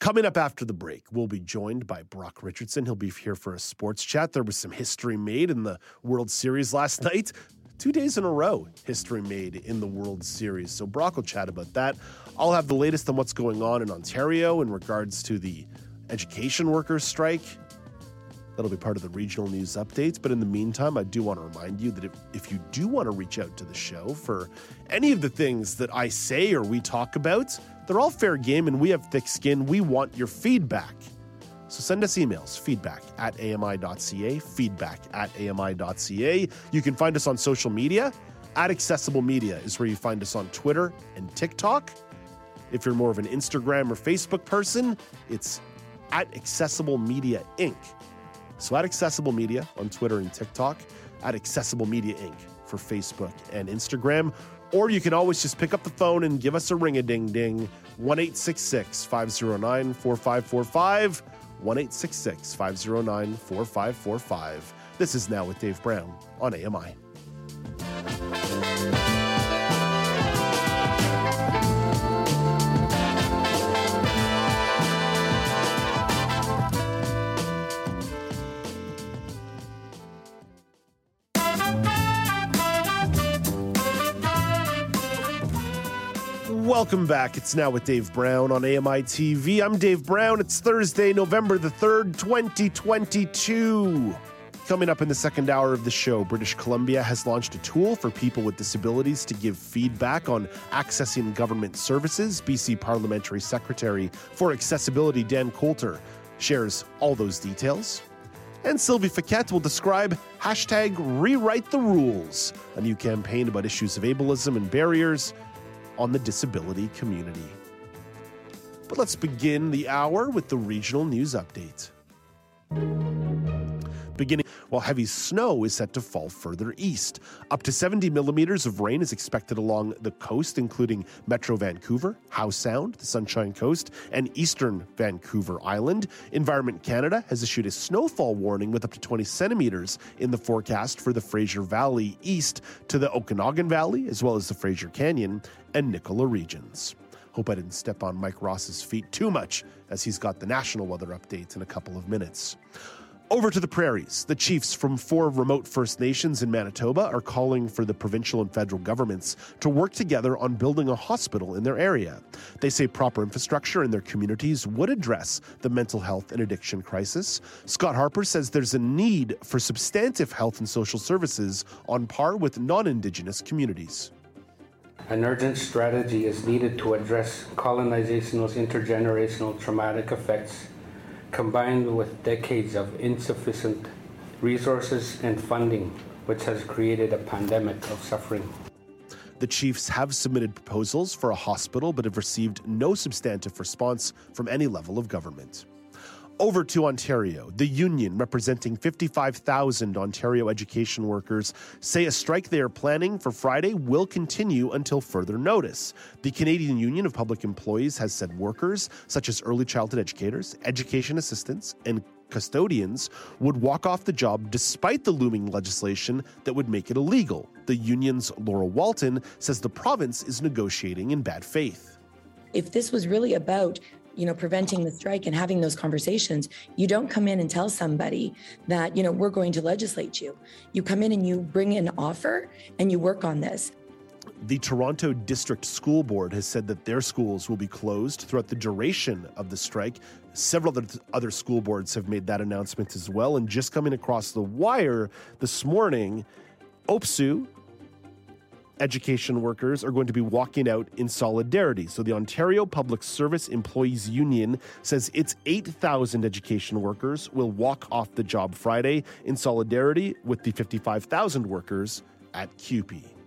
Coming up after the break, we'll be joined by Brock Richardson. He'll be here for a sports chat. There was some history made in the World Series last night two days in a row history made in the World Series. So Brock will chat about that. I'll have the latest on what's going on in Ontario in regards to the education workers strike. That'll be part of the regional news updates. But in the meantime, I do want to remind you that if, if you do want to reach out to the show for any of the things that I say or we talk about, they're all fair game and we have thick skin. We want your feedback. So send us emails, feedback at ami.ca, feedback at ami.ca. You can find us on social media. At Accessible Media is where you find us on Twitter and TikTok. If you're more of an Instagram or Facebook person, it's at Accessible Media Inc. So at Accessible Media on Twitter and TikTok, at Accessible Media Inc. for Facebook and Instagram. Or you can always just pick up the phone and give us a ring a ding ding, 1 509 4545. 1 509 4545. This is Now with Dave Brown on AMI. Welcome back. It's now with Dave Brown on AMI TV. I'm Dave Brown. It's Thursday, November the 3rd, 2022. Coming up in the second hour of the show, British Columbia has launched a tool for people with disabilities to give feedback on accessing government services. BC Parliamentary Secretary for Accessibility Dan Coulter shares all those details. And Sylvie Fekete will describe hashtag rewrite the rules, a new campaign about issues of ableism and barriers on the disability community. But let's begin the hour with the regional news update. Beginning while heavy snow is set to fall further east. Up to 70 millimeters of rain is expected along the coast, including Metro Vancouver, Howe Sound, the Sunshine Coast, and eastern Vancouver Island. Environment Canada has issued a snowfall warning with up to 20 centimeters in the forecast for the Fraser Valley east to the Okanagan Valley, as well as the Fraser Canyon and Nicola regions. Hope I didn't step on Mike Ross's feet too much, as he's got the national weather updates in a couple of minutes. Over to the prairies. The chiefs from four remote First Nations in Manitoba are calling for the provincial and federal governments to work together on building a hospital in their area. They say proper infrastructure in their communities would address the mental health and addiction crisis. Scott Harper says there's a need for substantive health and social services on par with non Indigenous communities. An urgent strategy is needed to address colonization's intergenerational traumatic effects combined with decades of insufficient resources and funding, which has created a pandemic of suffering. The Chiefs have submitted proposals for a hospital but have received no substantive response from any level of government. Over to Ontario. The union, representing 55,000 Ontario education workers, say a strike they are planning for Friday will continue until further notice. The Canadian Union of Public Employees has said workers, such as early childhood educators, education assistants, and custodians would walk off the job despite the looming legislation that would make it illegal. The union's Laura Walton says the province is negotiating in bad faith. If this was really about you know preventing the strike and having those conversations you don't come in and tell somebody that you know we're going to legislate you you come in and you bring an offer and you work on this the Toronto District School Board has said that their schools will be closed throughout the duration of the strike. Several other school boards have made that announcement as well. And just coming across the wire this morning, OPSEU, education workers are going to be walking out in solidarity. So the Ontario Public Service Employees Union says its 8,000 education workers will walk off the job Friday in solidarity with the 55,000 workers at CUPE.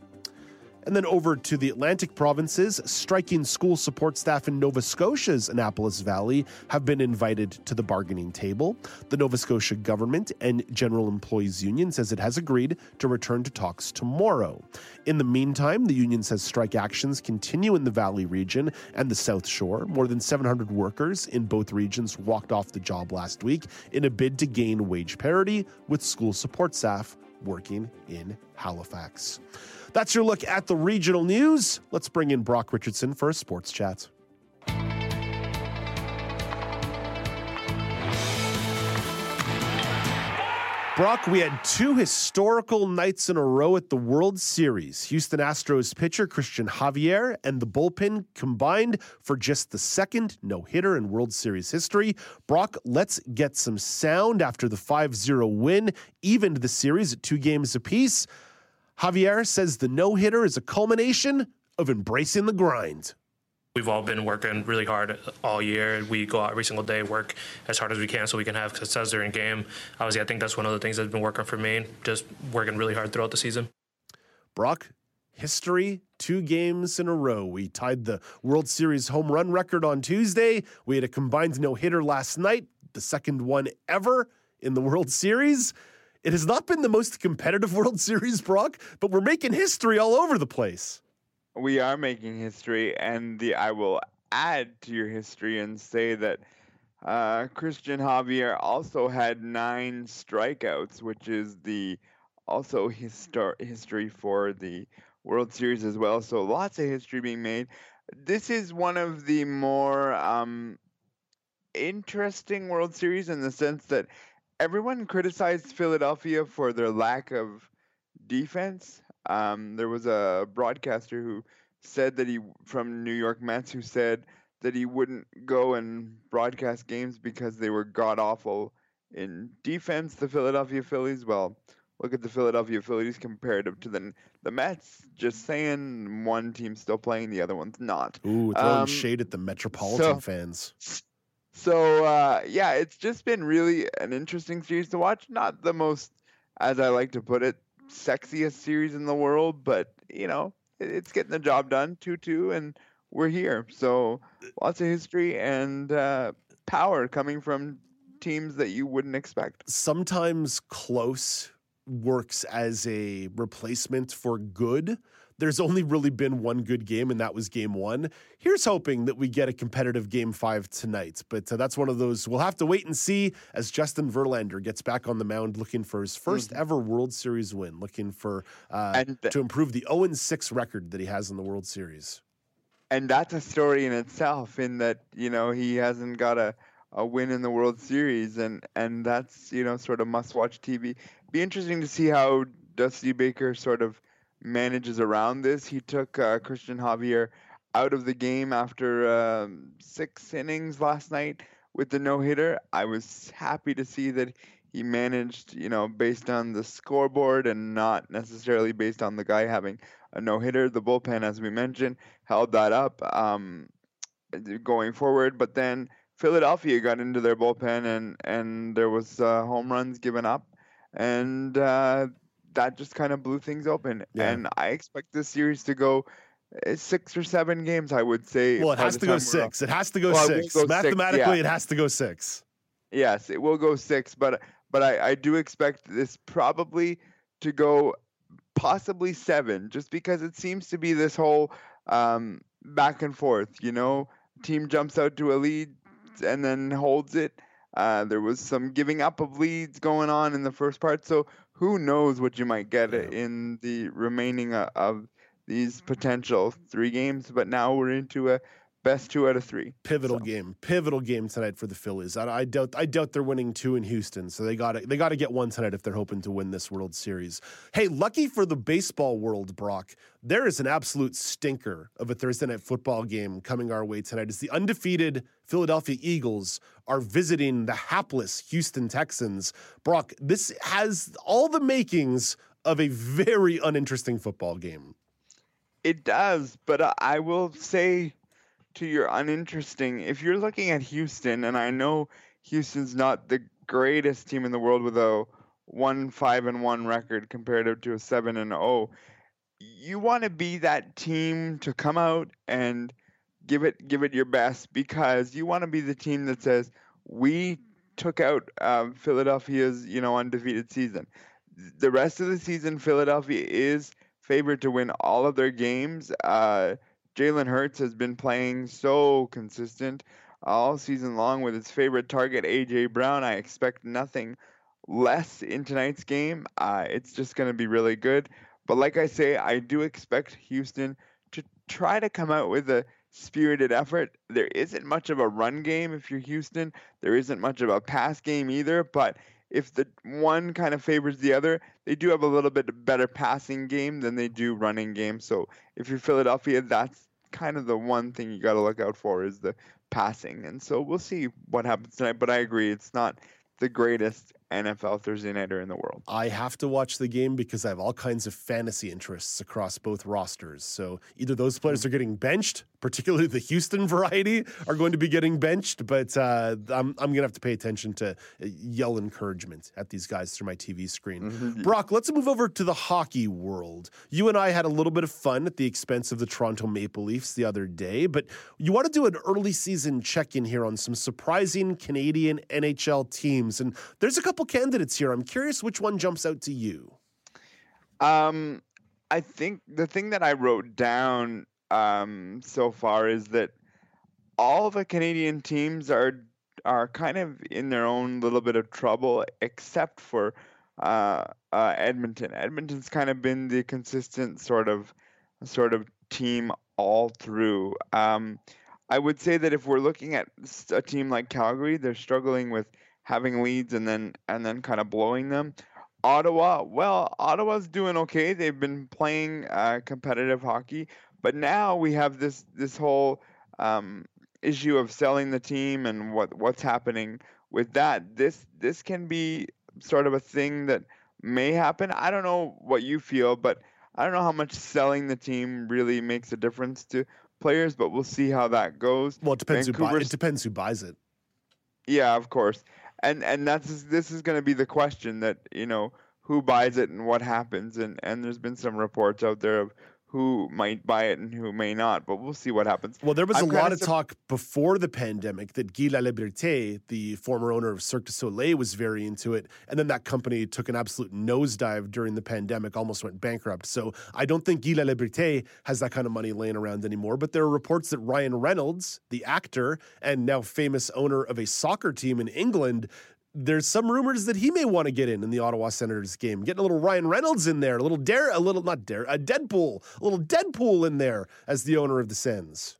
And then over to the Atlantic provinces, striking school support staff in Nova Scotia's Annapolis Valley have been invited to the bargaining table. The Nova Scotia government and General Employees Union says it has agreed to return to talks tomorrow. In the meantime, the union says strike actions continue in the Valley region and the South Shore. More than 700 workers in both regions walked off the job last week in a bid to gain wage parity with school support staff working in Halifax. That's your look at the regional news. Let's bring in Brock Richardson for a sports chat. Brock, we had two historical nights in a row at the World Series. Houston Astros pitcher Cristian Javier and the bullpen combined for just the second no hitter in World Series history. Brock, let's get some sound after the 5 0 win, evened the series at two games apiece. Javier says the no hitter is a culmination of embracing the grind. We've all been working really hard all year. We go out every single day, work as hard as we can so we can have success during game. Obviously, I think that's one of the things that's been working for me, just working really hard throughout the season. Brock, history, two games in a row. We tied the World Series home run record on Tuesday. We had a combined no hitter last night, the second one ever in the World Series. It has not been the most competitive World Series, Brock, but we're making history all over the place. We are making history, and the I will add to your history and say that uh, Cristian Javier also had nine strikeouts, which is the also histor- history for the World Series as well. So lots of history being made. This is one of the more um, interesting World Series in the sense that everyone criticized Philadelphia for their lack of defense. Um, there was a broadcaster who said that he from New York Mets who said that he wouldn't go and broadcast games because they were god awful in defense. The Philadelphia Phillies, well, look at the Philadelphia Phillies comparative to the the Mets. Just saying, one team's still playing, the other one's not. Ooh, throwing um, shade at the Metropolitan so, fans. So uh, yeah, it's just been really an interesting series to watch. Not the most, as I like to put it, sexiest series in the world, but you know, it's getting the job done. Two two, and we're here. So lots of history and uh, power coming from teams that you wouldn't expect. Sometimes close works as a replacement for good there's only really been one good game, and that was game one. Here's hoping that we get a competitive game five tonight. But uh, that's one of those we'll have to wait and see as Justin Verlander gets back on the mound looking for his 1st mm-hmm. ever World Series win, looking for uh, and, to improve the 0 6 record that he has in the World Series. And that's a story in itself, in that, you know, he hasn't got a a win in the World Series, and and that's you know sort of must watch TV. Be interesting to see how Dusty Baker sort of manages around this. He took uh, Cristian Javier out of the game after um, six innings last night with the no hitter. I was happy to see that he managed, you know, based on the scoreboard and not necessarily based on the guy having a no hitter. The bullpen, as we mentioned, held that up um, going forward. But then Philadelphia got into their bullpen and and there was uh, home runs given up, and uh, that just kind of blew things open. Yeah. And I expect this series to go eh, six or seven games, I would say. Well, it has to go six. It has to go well, six. Go Mathematically, six, yeah. it has to go six. Yes, it will go six, but but I, I do expect this probably to go possibly seven, just because it seems to be this whole um, back and forth. You know, team jumps out to a lead and then holds it. Uh, there was some giving up of leads going on in the first part, so who knows what you might get in the remaining uh, of these potential three games. But now we're into a best two out of three. Pivotal so. game, pivotal game tonight for the Phillies. I, I, doubt, I doubt they're winning two in Houston, so they got to, they got to get one tonight if they're hoping to win this World Series. Hey, lucky for the baseball world, Brock, there is an absolute stinker of a Thursday night football game coming our way tonight. As the undefeated Philadelphia Eagles are visiting the hapless Houston Texans. Brock, this has all the makings of a very uninteresting football game. It does, but I will say to your uninteresting, if you're looking at Houston, and I know Houston's not the greatest team in the world with a one five and one record compared to a seven and oh, you want to be that team to come out and give it give it your best because you want to be the team that says we took out uh, Philadelphia's you know undefeated season. The rest of the season, Philadelphia is favored to win all of their games. Uh, Jalen Hurts has been playing so consistent all season long with his favorite target, A.J. Brown. I expect nothing less in tonight's game. Uh, it's just going to be really good. But like I say, I do expect Houston to try to come out with a spirited effort. There isn't much of a run game if you're Houston. There isn't much of a pass game either. But if the one kind of favors the other, they do have a little bit better passing game than they do running game. So if you're Philadelphia, that's kind of the one thing you got to look out for is the passing. And so we'll see what happens tonight. But I agree, it's not the greatest NFL Thursday nighter in the world. I have to watch the game because I have all kinds of fantasy interests across both rosters. So either those players are getting benched, particularly the Houston variety, are going to be getting benched. But uh, I'm, I'm going to have to pay attention to uh, yell encouragement at these guys through my TV screen. Mm-hmm. Brock, let's move over to the hockey world. You and I had a little bit of fun at the expense of the Toronto Maple Leafs the other day, but you want to do an early season check in here on some surprising Canadian NHL teams. And there's a couple couple candidates here. I'm curious which one jumps out to you. Um, I think the thing that I wrote down um, so far is that all the Canadian teams are are kind of in their own little bit of trouble, except for uh, uh, Edmonton. Edmonton's kind of been the consistent sort of sort of team all through. Um, I would say that if we're looking at a team like Calgary, they're struggling with having leads and then and then kind of blowing them. Ottawa, well, Ottawa's doing okay. They've been playing uh, competitive hockey, but now we have this this whole um, issue of selling the team and what what's happening with that. This this can be sort of a thing that may happen. I don't know what you feel, but I don't know how much selling the team really makes a difference to players, but we'll see how that goes. Well, it depends who buys it depends who buys it. Yeah, of course and and that's this is going to be the question that you know who buys it and what happens and and there's been some reports out there of who might buy it and who may not, but we'll see what happens. Well, there was I'm a lot of su- talk before the pandemic that Guy Laliberté, the former owner of Cirque du Soleil, was very into it. And then that company took an absolute nosedive during the pandemic, almost went bankrupt. So I don't think Guy Laliberté has that kind of money laying around anymore. But there are reports that Ryan Reynolds, the actor and now famous owner of a soccer team in England, there's some rumors that he may want to get in in the Ottawa Senators game. Getting a little Ryan Reynolds in there, a little dare, a little not dare, a Deadpool, a little Deadpool in there as the owner of the Sens.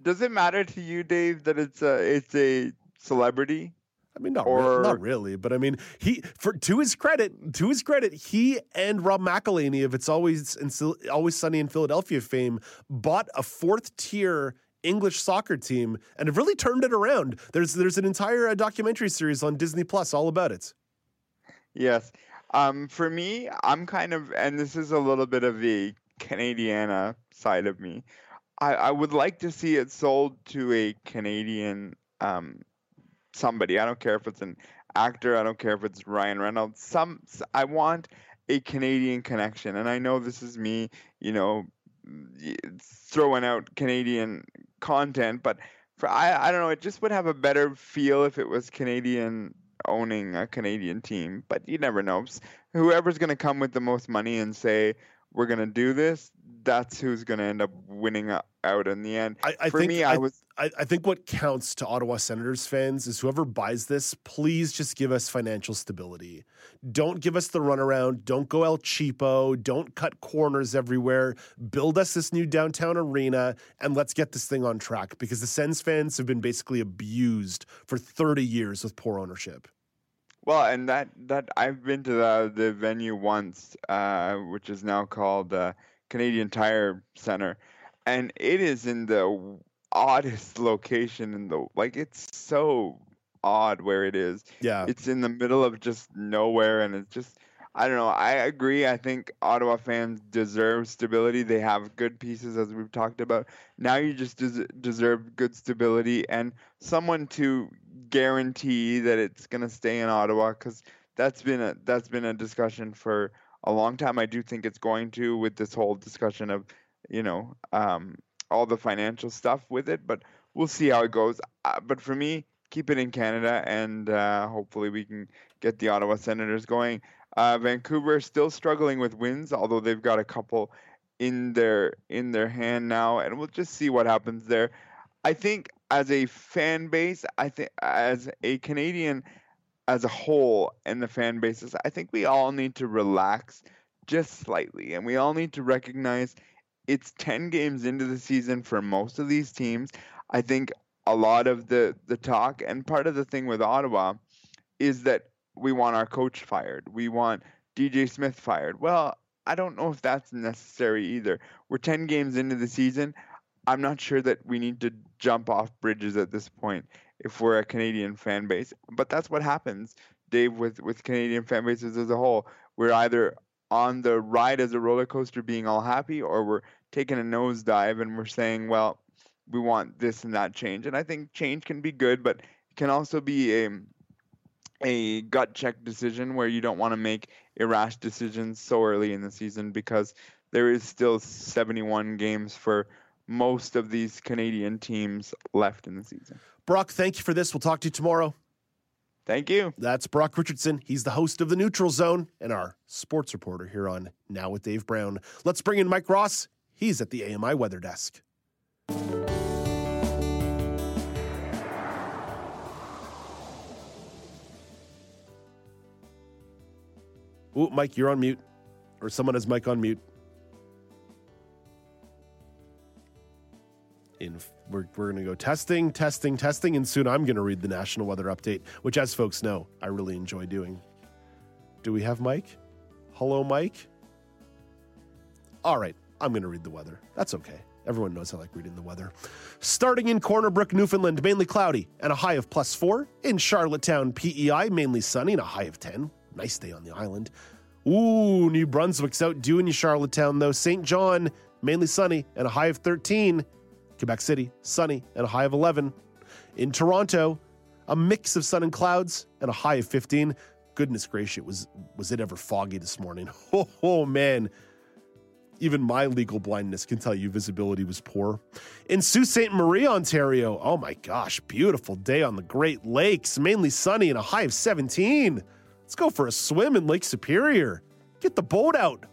Does it matter to you, Dave, that it's a it's a celebrity? I mean, not, or... really, not really, but I mean, he for to his credit, to his credit, he and Rob McElhenney of It's Always Always Sunny in Philadelphia fame bought a fourth tier English soccer team and have really turned it around. There's there's an entire uh, documentary series on Disney Plus all about it. Yes. Um, for me, I'm kind of, and this is a little bit of the Canadiana side of me. I, I would like to see it sold to a Canadian um, somebody. I don't care if it's an actor. I don't care if it's Ryan Reynolds. Some I want a Canadian connection, and I know this is me, you know, throwing out Canadian content, but for I I don't know. It just would have a better feel if it was Canadian owning a Canadian team. But you never know. Whoever's going to come with the most money and say we're going to do this, that's who's going to end up winning uh, out in the end. I, I For think me, I, was. I, I think what counts to Ottawa Senators fans is whoever buys this, please just give us financial stability. Don't give us the runaround. Don't go El Cheapo. Don't cut corners everywhere. Build us this new downtown arena and let's get this thing on track because the Sens fans have been basically abused for 30 years with poor ownership. Well, and that that I've been to the the venue once, uh, which is now called uh, Canadian Tire Center, and it is in the oddest location in the like. It's so odd where it is. Yeah, it's in the middle of just nowhere, and it's just I don't know. I agree. I think Ottawa fans deserve stability. They have good pieces, as we've talked about. Now you just des- deserve good stability and someone to guarantee that it's going to stay in Ottawa because that's been a that's been a discussion for a long time. I do think it's going to with this whole discussion of you know um, all the financial stuff with it, but we'll see how it goes. Uh, but for me, keep it in Canada, and uh, hopefully we can get the Ottawa Senators going. Uh, Vancouver still struggling with wins, although they've got a couple in their in their hand now, and we'll just see what happens there. I think as a fan base, I think as a Canadian as a whole and the fan bases, I think we all need to relax just slightly, and we all need to recognize it's 10 games into the season for most of these teams. I think a lot of the the talk and part of the thing with Ottawa is that we want our coach fired. We want DJ Smith fired. Well, I don't know if that's necessary either. We're 10 games into the season. I'm not sure that we need to jump off bridges at this point if we're a Canadian fan base. But that's what happens, Dave, with, with Canadian fan bases as a whole. We're either on the ride as a roller coaster being all happy or we're taking a nosedive and we're saying, well, we want this and that change. And I think change can be good, but it can also be a a gut check decision where you don't want to make irrash decisions so early in the season because there is still 71 games for most of these Canadian teams left in the season. Brock, thank you for this. We'll talk to you tomorrow. Thank you. That's Brock Richardson. He's the host of the Neutral Zone and our sports reporter here on Now with Dave Brown. Let's bring in Mike Ross. He's at the AMI weather desk. Ooh, Mike, you're on mute. Or someone has Mike on mute. In, we're we're going to go testing, testing, testing, and soon I'm going to read the national weather update, which, as folks know, I really enjoy doing. Do we have Mike? Hello, Mike? All right, I'm going to read the weather. That's okay. Everyone knows I like reading the weather. Starting in Corner Brook, Newfoundland, mainly cloudy and a high of plus four. In Charlottetown, PEI, mainly sunny and a high of 10. Nice day on the island. Ooh, New Brunswick's outdoing Charlottetown, though. Saint John, mainly sunny and a high of 13. Quebec City, sunny and a high of 11. In Toronto, a mix of sun and clouds and a high of 15. Goodness gracious, was was it ever foggy this morning? Oh, oh man. Even my legal blindness can tell you visibility was poor. In Sault Ste. Marie, Ontario, oh my gosh, beautiful day on the Great Lakes, mainly sunny and a high of 17. Let's go for a swim in Lake Superior. Get the boat out.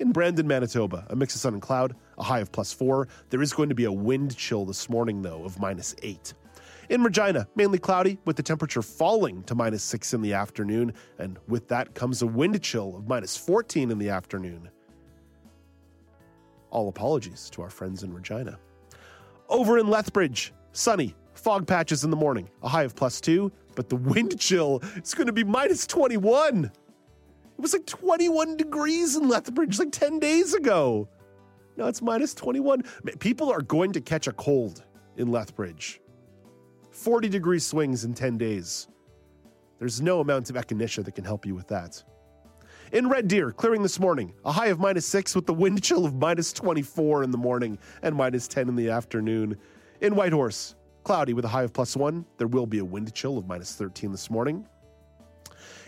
In Brandon, Manitoba, a mix of sun and cloud, a high of plus four. There is going to be a wind chill this morning, though, of minus eight. In Regina, mainly cloudy, with the temperature falling to minus six in the afternoon, and with that comes a wind chill of minus 14 in the afternoon. All apologies to our friends in Regina. Over in Lethbridge, sunny, fog patches in the morning, a high of plus two, but the wind chill is going to be minus 21. It was like 21 degrees in Lethbridge like 10 days ago. Now it's minus 21. People are going to catch a cold in Lethbridge. 40 degree swings in 10 days. There's no amount of echinacea that can help you with that. In Red Deer, clearing this morning, a high of minus 6 with the wind chill of minus 24 in the morning and minus 10 in the afternoon. In Whitehorse, cloudy with a high of plus 1. There will be a wind chill of minus 13 this morning.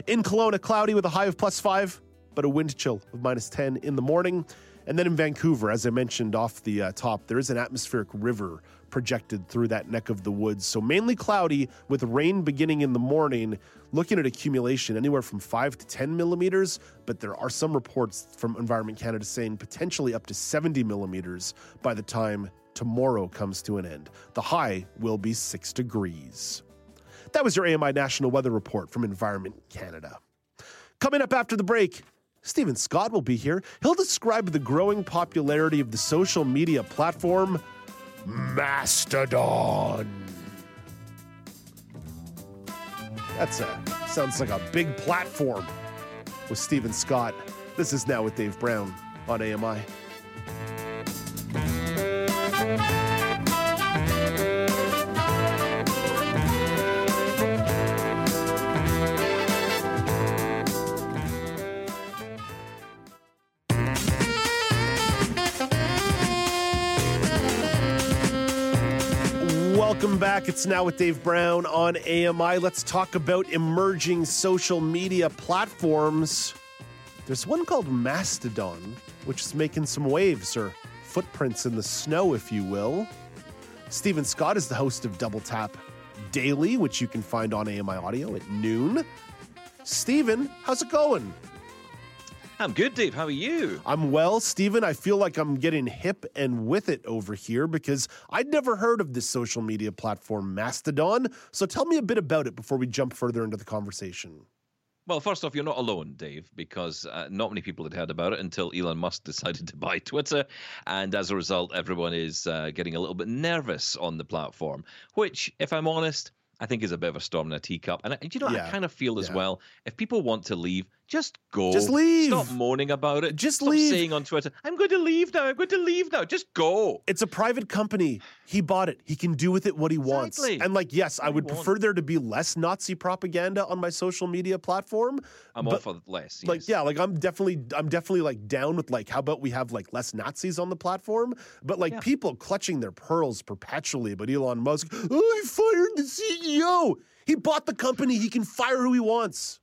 In Kelowna, cloudy with a high of plus 5, but a wind chill of minus 10 in the morning. And then in Vancouver, as I mentioned off the uh, top, there is an atmospheric river projected through that neck of the woods. So mainly cloudy with rain beginning in the morning. Looking at accumulation anywhere from 5 to 10 millimeters, but there are some reports from Environment Canada saying potentially up to 70 millimeters by the time tomorrow comes to an end. The high will be 6 degrees. That was your AMI National Weather Report from Environment Canada. Coming up after the break, Stephen Scott will be here. He'll describe the growing popularity of the social media platform Mastodon. That's a sounds like a big platform with Stephen Scott. This is now with Dave Brown on AMI. Welcome back. It's now with Dave Brown on AMI. Let's talk about emerging social media platforms. There's one called Mastodon, which is making some waves or footprints in the snow, if you will. Stephen Scott is the host of Double Tap Daily, which you can find on AMI Audio at noon. Stephen, how's it going? I'm good, Dave. How are you? I'm well, Stephen. I feel like I'm getting hip and with it over here because I'd never heard of this social media platform, Mastodon. So tell me a bit about it before we jump further into the conversation. Well, first off, you're not alone, Dave, because uh, not many people had heard about it until Elon Musk decided to buy Twitter. And as a result, everyone is uh, getting a little bit nervous on the platform, which, if I'm honest, I think is a bit of a storm in a teacup. And, you know, Yeah. I kind of feel as Yeah. well, if people want to leave, just go. Just leave. Stop moaning about it. Just Stop leave. saying on Twitter, I'm going to leave now. I'm going to leave now. Just go. It's a private company. He bought it. He can do with it what he wants. Exactly. And like, yes, I would wants. prefer there to be less Nazi propaganda on my social media platform. I'm all for less. Like, yeah, like I'm definitely, I'm definitely like down with like, how about we have like less Nazis on the platform? But like people clutching their pearls perpetually. But Elon Musk, oh, he fired the CEO. He bought the company. He can fire who he wants.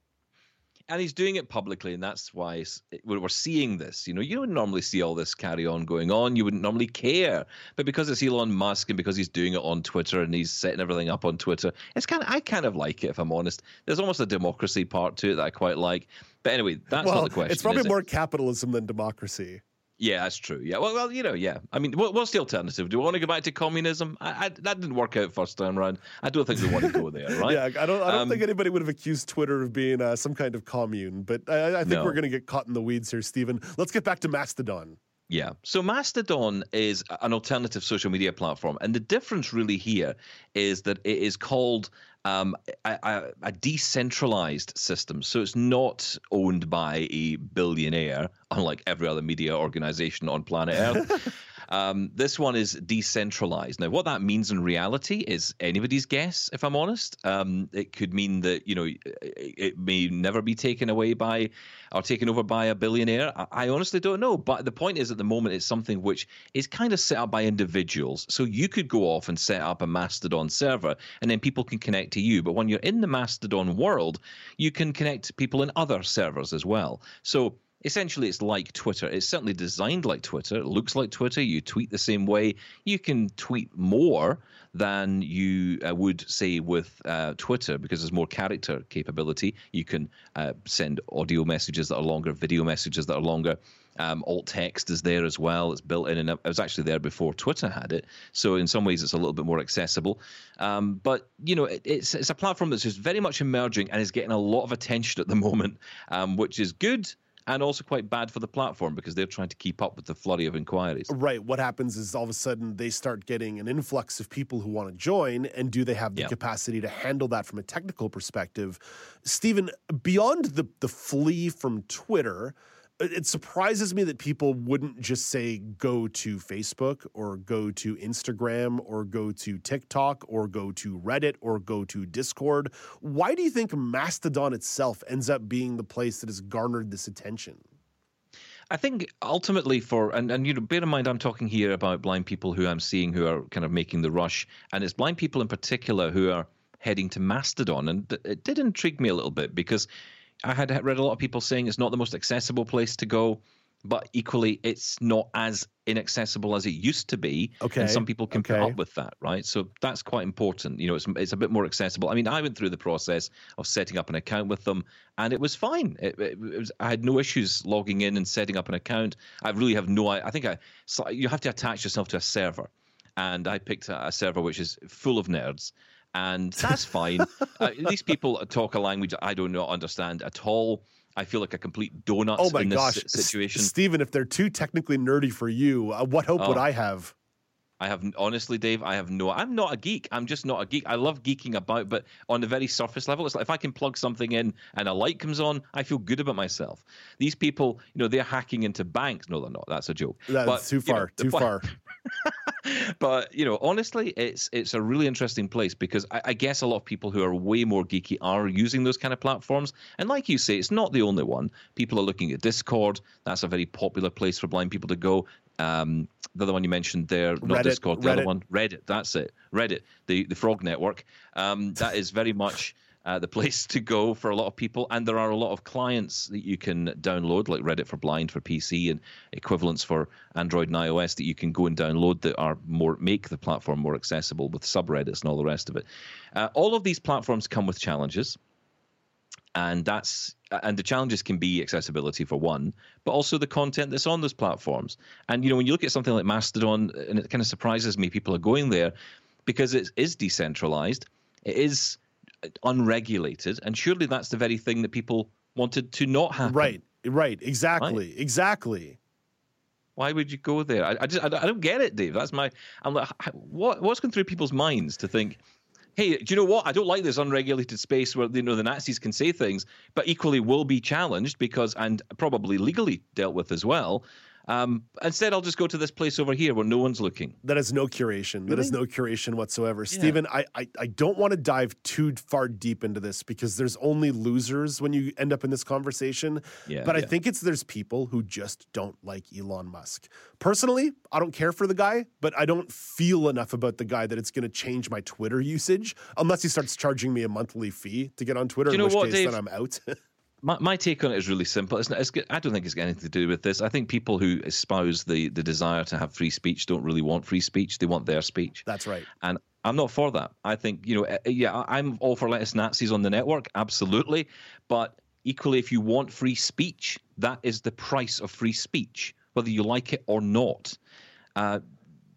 And he's doing it publicly, and that's why it- we're seeing this. You know, you wouldn't normally see all this carry on going on. You wouldn't normally care, but because it's Elon Musk and because he's doing it on Twitter and he's setting everything up on Twitter, it's kind of I kind of like it if I'm honest. There's almost a democracy part to it that I quite like. But anyway, that's well, not the question. it's probably is it? more capitalism than democracy. Yeah, that's true. Yeah, well, well, you know, yeah. I mean, what, what's the alternative? Do we want to go back to communism? I, I, that didn't work out first time round. I don't think we want to go there, right? Yeah, I don't. I don't Um, think anybody would have accused Twitter of being uh, some kind of commune. But I, I think No. we're going to get caught in the weeds here, Stephen. Let's get back to Mastodon. Yeah. So Mastodon is an alternative social media platform. And the difference really here is that it is called um, a, a, a decentralized system. So it's not owned by a billionaire, unlike every other media organization on planet Earth. Um, this one is decentralized. Now, what that means in reality is anybody's guess, if I'm honest. Um, it could mean that, you know, it, may never be taken away by or taken over by a billionaire. I, I honestly don't know. But the point is, at the moment, it's something which is kind of set up by individuals. So you could go off and set up a Mastodon server, and then people can connect to you. But when you're in the Mastodon world, you can connect to people in other servers as well. So essentially it's like Twitter. It's certainly designed like Twitter. It looks like Twitter. You tweet the same way. You can tweet more than you uh, would say with uh, Twitter because there's more character capability. You can uh, send audio messages that are longer, video messages that are longer. Um, alt text is there as well. It's built in, and it was actually there before Twitter had it. So in some ways, it's a little bit more accessible. Um, but you know, it, it's it's a platform that's just very much emerging and is getting a lot of attention at the moment, um, which is good and also quite bad for the platform because they're trying to keep up with the flurry of inquiries. Right. What happens is all of a sudden they start getting an influx of people who want to join, and do they have the Yeah. capacity to handle that from a technical perspective? Stephen, beyond the the flee from Twitter. It- surprises me that people wouldn't just say go to Facebook or go to Instagram or go to TikTok or go to Reddit or go to Discord. Why do you think Mastodon itself ends up being the place that has garnered this attention? I think ultimately for and, and you know bear in mind I'm talking here about blind people who I'm seeing who are kind of making the rush and it's blind people in particular who are heading to Mastodon and it did intrigue me a little bit because I had read a lot of people saying it's not the most accessible place to go, but equally it's not as inaccessible as it used to be. Okay, And some people can put up with that, right? So that's quite important. You know, it's it's a bit more accessible. I mean, I went through the process of setting up an account with them, and it was fine. It, it, it was I had no issues logging in and setting up an account. I really have no. I think I so you have to attach yourself to a server, and I picked a, a server which is full of nerds. And that's fine. uh, these people talk a language I do not understand at all. I feel like a complete donut Oh my in this gosh, situation. S- Stephen, if they're too technically nerdy for you, uh, what hope would Oh. I have? I have honestly, Dave. I have no. I'm not a geek. I'm just not a geek. I love geeking about, but on the very surface level, it's like if I can plug something in and a light comes on, I feel good about myself. These people, you know, they're hacking into banks. No, they're not. That's a joke. That's But, too you know, far. too point- far. but you know, honestly, it's it's a really interesting place because I, I guess a lot of people who are way more geeky are using those kind of platforms. And like you say, it's not the only one. People are looking at Discord. That's a very popular place for blind people to go. Um, the other one you mentioned there, not Reddit, Discord, the other one, Reddit. That's it, Reddit, the the Frog Network. Um, that is very much. Uh, the place to go for a lot of people, and there are a lot of clients that you can download, like Reddit for Blind for PC and equivalents for Android and iOS that you can go and download that are more make the platform more accessible with subreddits and all the rest of it. Uh, all of these platforms come with challenges, and that's and the challenges can be accessibility for one, but also the content that's on those platforms. And you know, when you look at something like Mastodon, and it kind of surprises me people are going there because it is decentralized, it is unregulated, and surely that's the very thing that people wanted to not happen. Right, right, exactly, exactly. Why would you go there? I, I just I, don't- I don't get it, Dave. That's my I'm like what what's going through people's minds to think. Hey, do you know what? I don't like this unregulated space where you know the Nazis can say things, but equally will be challenged because and probably legally dealt with as well. Um, instead, I'll just go to this place over here where no one's looking. That is no curation. That is no curation whatsoever. Yeah. Stephen, I, I, I don't want to dive too far deep into this because there's only losers when you end up in this conversation. Yeah, but I think it's there's people who just don't like Elon Musk. Personally, I don't care for the guy, but I don't feel enough about the guy that it's going to change my Twitter usage unless he starts charging me a monthly fee to get on Twitter, Do you in know which what, case Dave? then I'm out. My, my take on it is really simple. It's not, it's, I don't think it's got anything to do with this. I think people who espouse the, the desire to have free speech don't really want free speech. They want their speech. That's right. And I'm not for that. I think, you know, uh, yeah, I'm all for letting Nazis on the network, absolutely. But equally, if you want free speech, that is the price of free speech, whether you like it or not. Uh,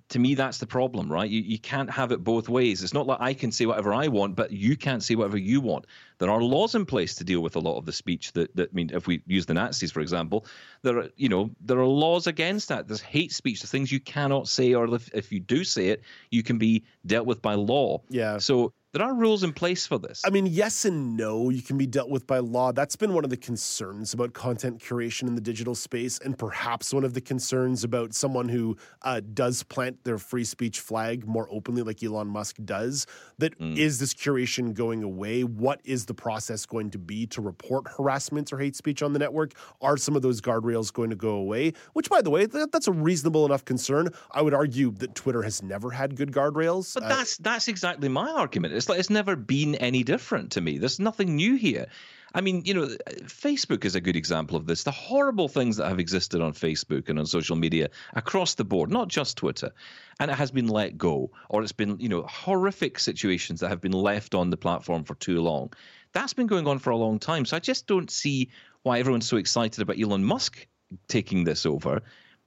to me, that's the problem, right? You, you can't have it both ways. It's not like I can say whatever I want, but you can't say whatever you want. There are laws in place to deal with a lot of the speech that, that I mean, if we use the Nazis, for example, there are, you know, there are laws against that. There's hate speech, the things you cannot say, or if, if you do say it, you can be dealt with by law. Yeah. So there are rules in place for this. I mean, yes and no. You can be dealt with by law. That's been one of the concerns about content curation in the digital space, and perhaps one of the concerns about someone who uh, does plant their free speech flag more openly, like Elon Musk does. That is this curation going away? What is the process going to be to report harassment or hate speech on the network? Are some of those guardrails going to go away? Which, by the way, that, that's a reasonable enough concern. I would argue that Twitter has never had good guardrails. But Uh, that's that's exactly my argument. It's like it's never been any different to me. There's nothing new here. I mean, you know, Facebook is a good example of this. The horrible things that have existed on Facebook and on social media across the board, not just Twitter, and it has been let go, or it's been, you know, horrific situations that have been left on the platform for too long. That's been going on for a long time. So I just don't see why everyone's so excited about Elon Musk taking this over,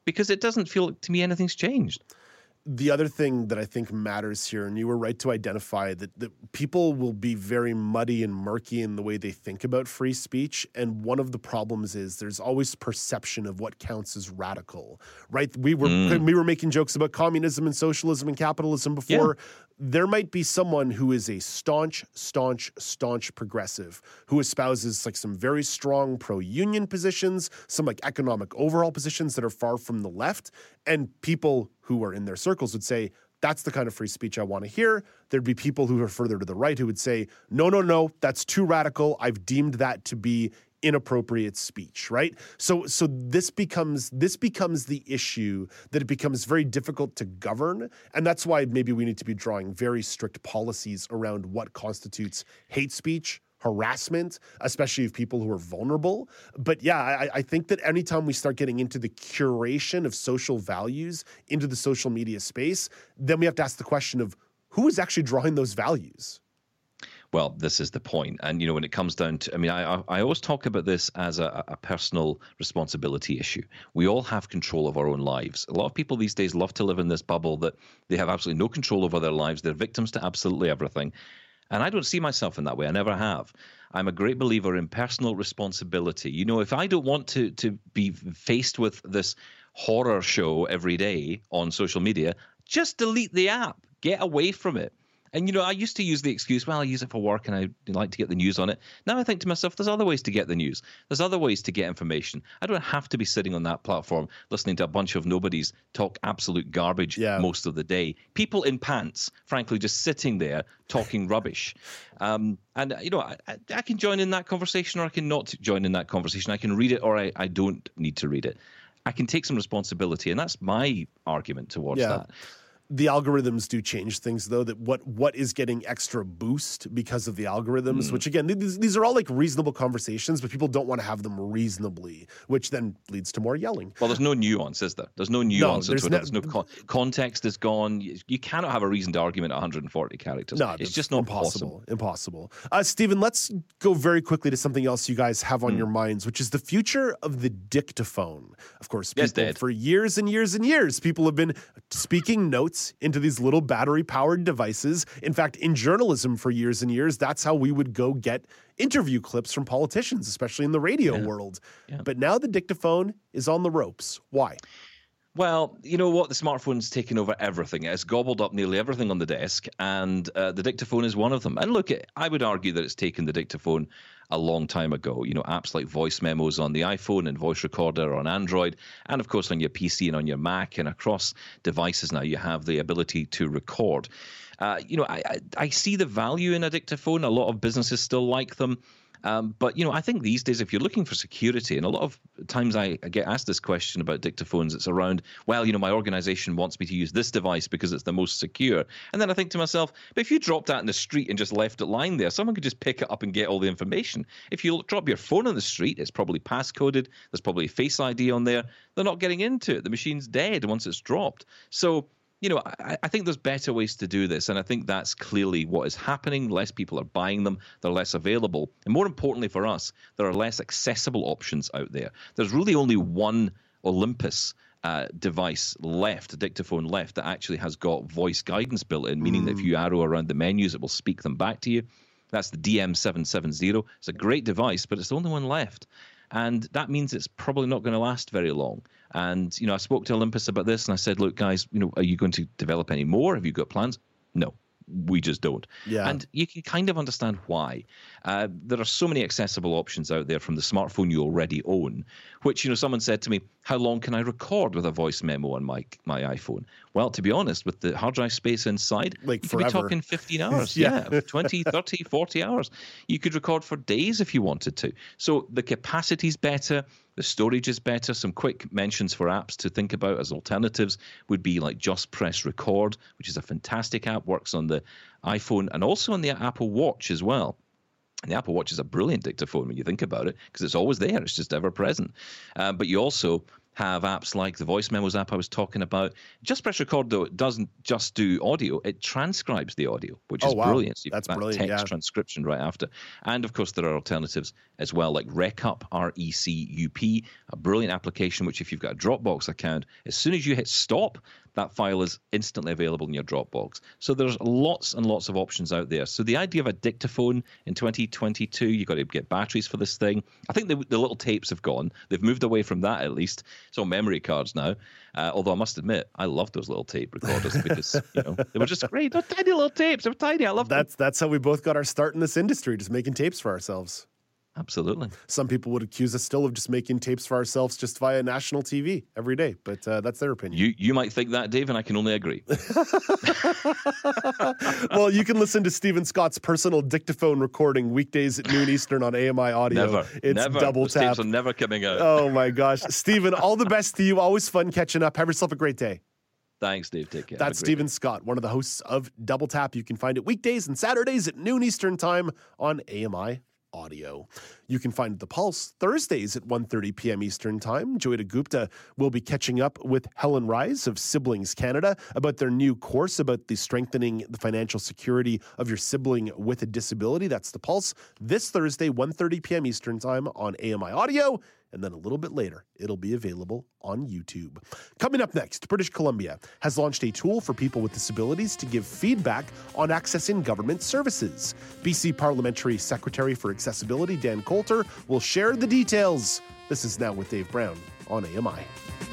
because it doesn't feel to me anything's changed. The other thing that I think matters here, and you were right to identify that, that people will be very muddy and murky in the way they think about free speech. And one of the problems is there's always perception of what counts as radical, right? We were Mm. we were making jokes about communism and socialism and capitalism before. There might be someone who is a staunch, staunch, staunch progressive who espouses like some very strong pro-union positions, some like economic overall positions that are far from the left, and people who are in their circles would say, that's the kind of free speech I want to hear. There'd be people who are further to the right who would say, no, no, no, that's too radical. I've deemed that to be inappropriate speech right so so this becomes this becomes the issue that it becomes very difficult to govern and that's why maybe we need to be drawing very strict policies around what constitutes hate speech harassment, especially of people who are vulnerable. But yeah, I, I think that anytime we start getting into the curation of social values into the social media space, then we have to ask the question of who is actually drawing those values. Well, this is the point, and you know when it comes down to, I mean, I I always talk about this as a, a personal responsibility issue. We all have control of our own lives. A lot of people these days love to live in this bubble that they have absolutely no control over their lives. They're victims to absolutely everything, and I don't see myself in that way. I never have. I'm a great believer in personal responsibility. You know, if I don't want to to be faced with this horror show every day on social media, just delete the app. Get away from it. And you know, I used to use the excuse, well, I use it for work and I like to get the news on it. Now I think to myself, there's other ways to get the news. There's other ways to get information. I don't have to be sitting on that platform listening to a bunch of nobodies talk absolute garbage yeah. most of the day. People in pants, frankly, just sitting there talking rubbish. Um, and you know, I, I, can join in that conversation or I can not join in that conversation. I can read it or I, I don't need to read it. I can take some responsibility, and that's my argument towards yeah. that the algorithms do change things though that what what is getting extra boost because of the algorithms mm. which again these, these are all like reasonable conversations but people don't want to have them reasonably which then leads to more yelling. Well there's no nuance is there? There's no nuance no, there's, no, there's no con- context is gone. You, you, cannot have a reasoned argument at 140 characters. No it's just not impossible possible. impossible. Uh, stephen let's go very quickly to something else you guys have on mm. your minds which is the future of the dictaphone. Of course people, for years and years and years people have been speaking notes into these little battery powered devices. In fact, in journalism for years and years, that's how we would go get interview clips from politicians, especially in the radio yeah. world. Yeah. But now the dictaphone is on the ropes. Why? Well, you know what? The smartphone's taken over everything. It's gobbled up nearly everything on the desk, and uh, the dictaphone is one of them. And look, I would argue that it's taken the dictaphone a long time ago. You know, apps like voice memos on the iPhone and voice recorder on Android, and of course on your PC and on your Mac and across devices now, you have the ability to record. Uh, you know, I, I, I see the value in dictaphone. A lot of businesses still like them. Um, but you know, I think these days, if you're looking for security, and a lot of times I, get asked this question about dictaphones, it's around, well, you know, my organization wants me to use this device because it's the most secure. And then I think to myself, but if you dropped that in the street and just left it lying there, someone could just pick it up and get all the information. If you drop your phone on the street, it's probably passcoded. There's probably a Face ID on there. They're not getting into it. The machine's dead once it's dropped. So you know, I, I, think there's better ways to do this. And I think that's clearly what is happening. Less people are buying them, they're less available. And more importantly for us, there are less accessible options out there. There's really only one Olympus. Uh, device left, dictaphone left that actually has got voice guidance built in, meaning mm. that if mm. you arrow around the menus, it will speak them back to you. That's the DM770. It's a great device, but it's the only one left. And that means it's probably not going to last very long. And, you know, I spoke to Olympus about this and I said, look, guys, you know, are you going to develop any more? Have you got plans? No, we just don't. Yeah. And you can kind of understand why. Uh, there are so many accessible options out there from the smartphone you already own, which, you know, someone said to me, how long can I record with a voice memo on my, my iPhone? Well, to be honest, with the hard drive space inside, like you forever. could be talking 15 hours. yeah. yeah, 20, 30, 40 hours. You could record for days if you wanted to. So the capacity's better. The storage is better. Some quick mentions for apps to think about as alternatives would be like Just Press Record, which is a fantastic app, works on the iPhone and also on the Apple Watch as well. And the Apple Watch is a brilliant dictaphone when you think about it because it's always there. It's just ever present. Uh, but you also have apps like the voice memos app I was talking about. Just press record though it doesn't just do audio; it transcribes the audio, which oh, is wow. brilliant. So That's that brilliant. Text yeah. transcription right after, and of course there are alternatives as well, like RecUp, R E C U P, a brilliant application which, if you've got a Dropbox account, as soon as you hit stop, that file is instantly available in your Dropbox. So there's lots and lots of options out there. So the idea of a dictaphone in 2022, you've got to get batteries for this thing. I think the, the little tapes have gone. They've moved away from that at least. It's on memory cards now. Uh, although I must admit, I love those little tape recorders because you know they were just great. They're tiny little tapes. They're tiny. I love that's them. that's how we both got our start in this industry, just making tapes for ourselves. Absolutely. Some people would accuse us still of just making tapes for ourselves just via national TV every day, but uh, that's their opinion. You you might think that, Dave, and I can only agree. well, you can listen to Steven Scott's personal dictaphone recording weekdays at noon Eastern on AMI Audio. Never. It's never. double Those tap. Tapes are never coming out. Oh my gosh, Steven! All the best to you. Always fun catching up. Have yourself a great day. Thanks, Dave. Take care. That's Steven Scott, one of the hosts of Double Tap. You can find it weekdays and Saturdays at noon Eastern Time on AMI audio. You can find The Pulse Thursdays at 1:30 p.m. Eastern Time. Joyita Gupta will be catching up with Helen Rise of Siblings Canada about their new course about the strengthening the financial security of your sibling with a disability. That's The Pulse this Thursday 1:30 p.m. Eastern Time on AMI Audio and then a little bit later, it'll be available on YouTube. Coming up next, British Columbia has launched a tool for people with disabilities to give feedback on accessing government services. BC Parliamentary Secretary for Accessibility Dan Coulter will share the details. This is Now with Dave Brown on AMI.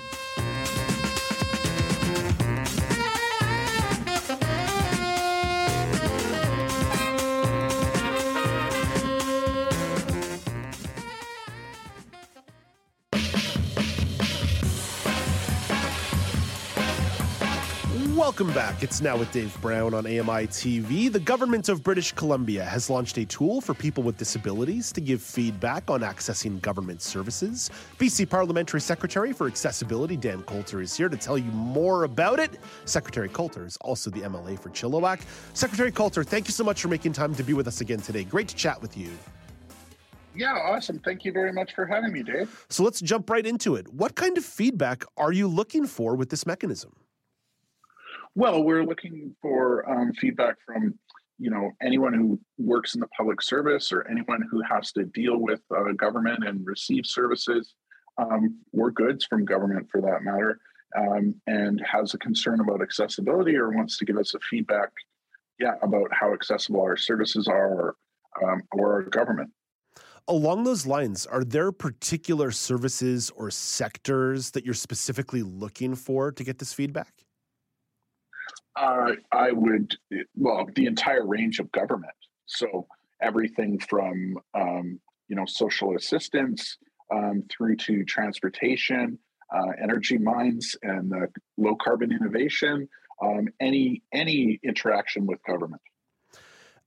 Welcome back. It's now with Dave Brown on AMI TV. The government of British Columbia has launched a tool for people with disabilities to give feedback on accessing government services. BC Parliamentary Secretary for Accessibility Dan Coulter is here to tell you more about it. Secretary Coulter is also the MLA for Chilliwack. Secretary Coulter, thank you so much for making time to be with us again today. Great to chat with you. Yeah, awesome. Thank you very much for having me, Dave. So let's jump right into it. What kind of feedback are you looking for with this mechanism? Well, we're looking for um, feedback from you know anyone who works in the public service or anyone who has to deal with uh, government and receive services. Um, or goods from government for that matter um, and has a concern about accessibility or wants to give us a feedback yeah about how accessible our services are or, um, or our government. Along those lines are there particular services or sectors that you're specifically looking for to get this feedback uh, I would, well, the entire range of government. So everything from, um, you know, social assistance um, through to transportation, uh, energy mines, and uh, low carbon innovation. Um, any any interaction with government.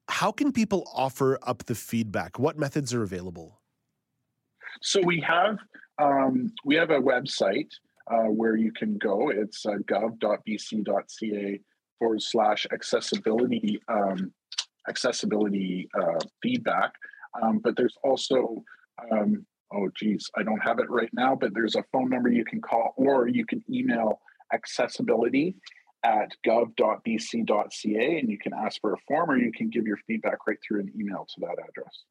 How can people offer up the feedback? What methods are available? So we have um, we have a website uh, where you can go. It's uh, gov.bc.ca forward slash accessibility um, accessibility uh, feedback. Um, but there's also um, oh geez, I don't have it right now, but there's a phone number you can call or you can email accessibility at gov.bc.ca and you can ask for a form or you can give your feedback right through an email to that address.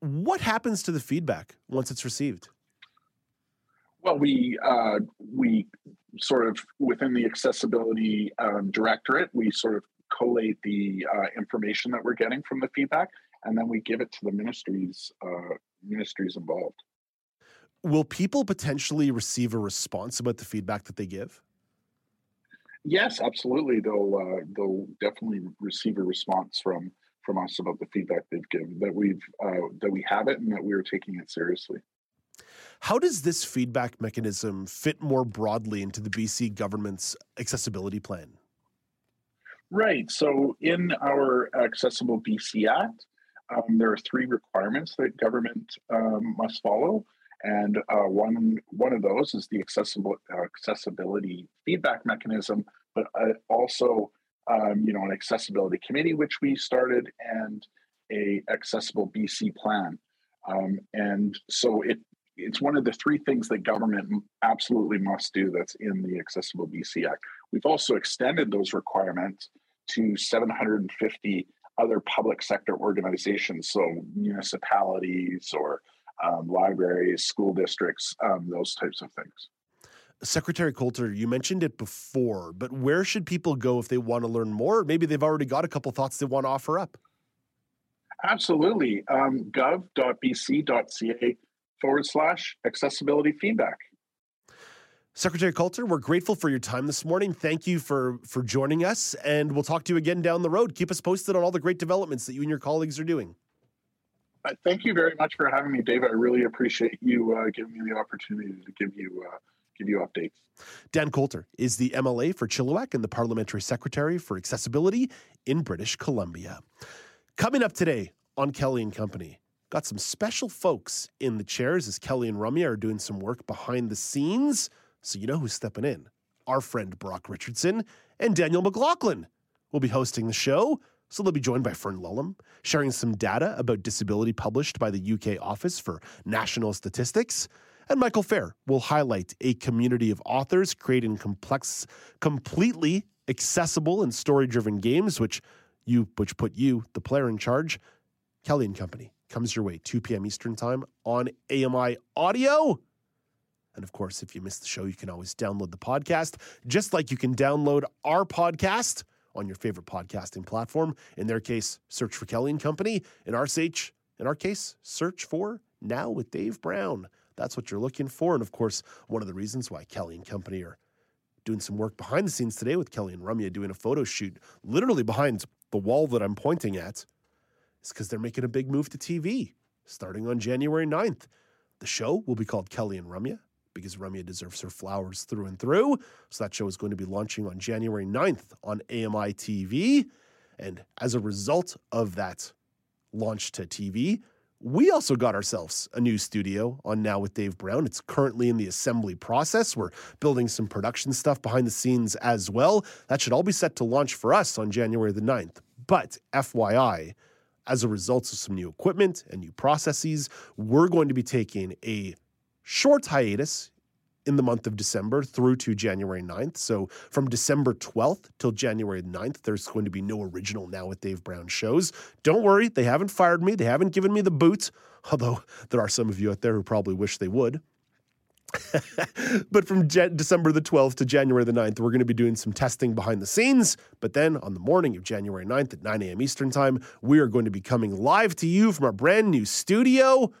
What happens to the feedback once it's received? Well, we uh, we sort of within the accessibility um, directorate, we sort of collate the uh, information that we're getting from the feedback, and then we give it to the ministries uh, ministries involved. Will people potentially receive a response about the feedback that they give? Yes, absolutely. They'll uh, they'll definitely receive a response from from us about the feedback they've given that we've uh, that we have it and that we are taking it seriously. How does this feedback mechanism fit more broadly into the BC government's accessibility plan? Right. So, in our Accessible BC Act, um, there are three requirements that government um, must follow, and uh, one one of those is the accessible uh, accessibility feedback mechanism, but uh, also um, you know an accessibility committee which we started and a accessible BC plan. Um, and so it it's one of the three things that government absolutely must do that's in the Accessible BC Act. We've also extended those requirements to 750 other public sector organizations, so municipalities or um, libraries, school districts, um, those types of things. Secretary Coulter, you mentioned it before, but where should people go if they want to learn more? Maybe they've already got a couple thoughts they want to offer up. Absolutely. Um, gov.bc.ca forward slash accessibility feedback. Secretary Coulter, we're grateful for your time this morning. Thank you for for joining us, and we'll talk to you again down the road. Keep us posted on all the great developments that you and your colleagues are doing. Uh, thank you very much for having me, Dave. I really appreciate you uh, giving me the opportunity to give you uh, give you updates. Dan Coulter is the MLA for Chilliwack and the Parliamentary Secretary for Accessibility in British Columbia. Coming up today on Kelly and Company. Got some special folks in the chairs as Kelly and Rumya are doing some work behind the scenes. So you know who's stepping in. Our friend Brock Richardson and Daniel McLaughlin will be hosting the show. So they'll be joined by Fern Lulham, sharing some data about disability published by the UK Office for National Statistics. And Michael Feir will highlight a community of authors creating complex, completely accessible and story-driven games, which you which put you, the player, in charge. Kelly and Company comes your way 2 p.m. Eastern Time on AMI Audio. And of course, if you missed the show, you can always download the podcast, just like you can download our podcast on your favorite podcasting platform. In their case, search for Kelly and Company. In our sage, in our case, search for Now with Dave Brown. That's what you're looking for. And of course, one of the reasons why Kelly and Company are doing some work behind the scenes today with Kelly and Rumya doing a photo shoot literally behind the wall that I'm pointing at is because they're making a big move to TV starting on January 9th. The show will be called Kelly and Rumya because Rumya deserves her flowers through and through. So that show is going to be launching on January 9th on AMI TV. And as a result of that launch to TV, we also got ourselves a new studio on Now with Dave Brown. It's currently in the assembly process. We're building some production stuff behind the scenes as well. That should all be set to launch for us on January the 9th. But FYI, as a result of some new equipment and new processes, we're going to be taking a short hiatus in the month of December through to January 9th. So from December 12th till January 9th, there's going to be no original Now with Dave Brown shows. Don't worry, they haven't fired me, they haven't given me the boot, although there are some of you out there who probably wish they would. But from Jan- December the 12th to January the 9th, we're going to be doing some testing behind the scenes. But then on the morning of January 9th at 9 a.m. Eastern Time, we are going to be coming live to you from our brand new studio.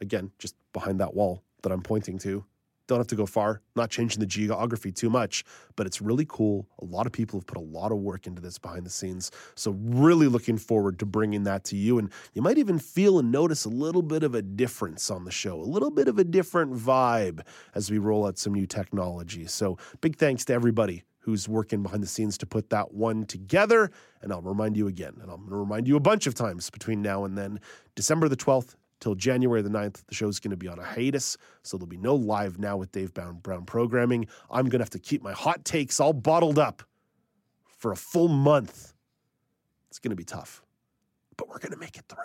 Again, just behind that wall that I'm pointing to. Don't have to go far, not changing the geography too much, but it's really cool. A lot of people have put a lot of work into this behind the scenes. So, really looking forward to bringing that to you. And you might even feel and notice a little bit of a difference on the show, a little bit of a different vibe as we roll out some new technology. So, big thanks to everybody who's working behind the scenes to put that one together. And I'll remind you again, and I'm going to remind you a bunch of times between now and then, December the 12th till January the 9th. The show's going to be on a hiatus, so there'll be no live now with Dave Brown, programming. I'm going to have to keep my hot takes all bottled up for a full month. It's going to be tough, but we're going to make it through.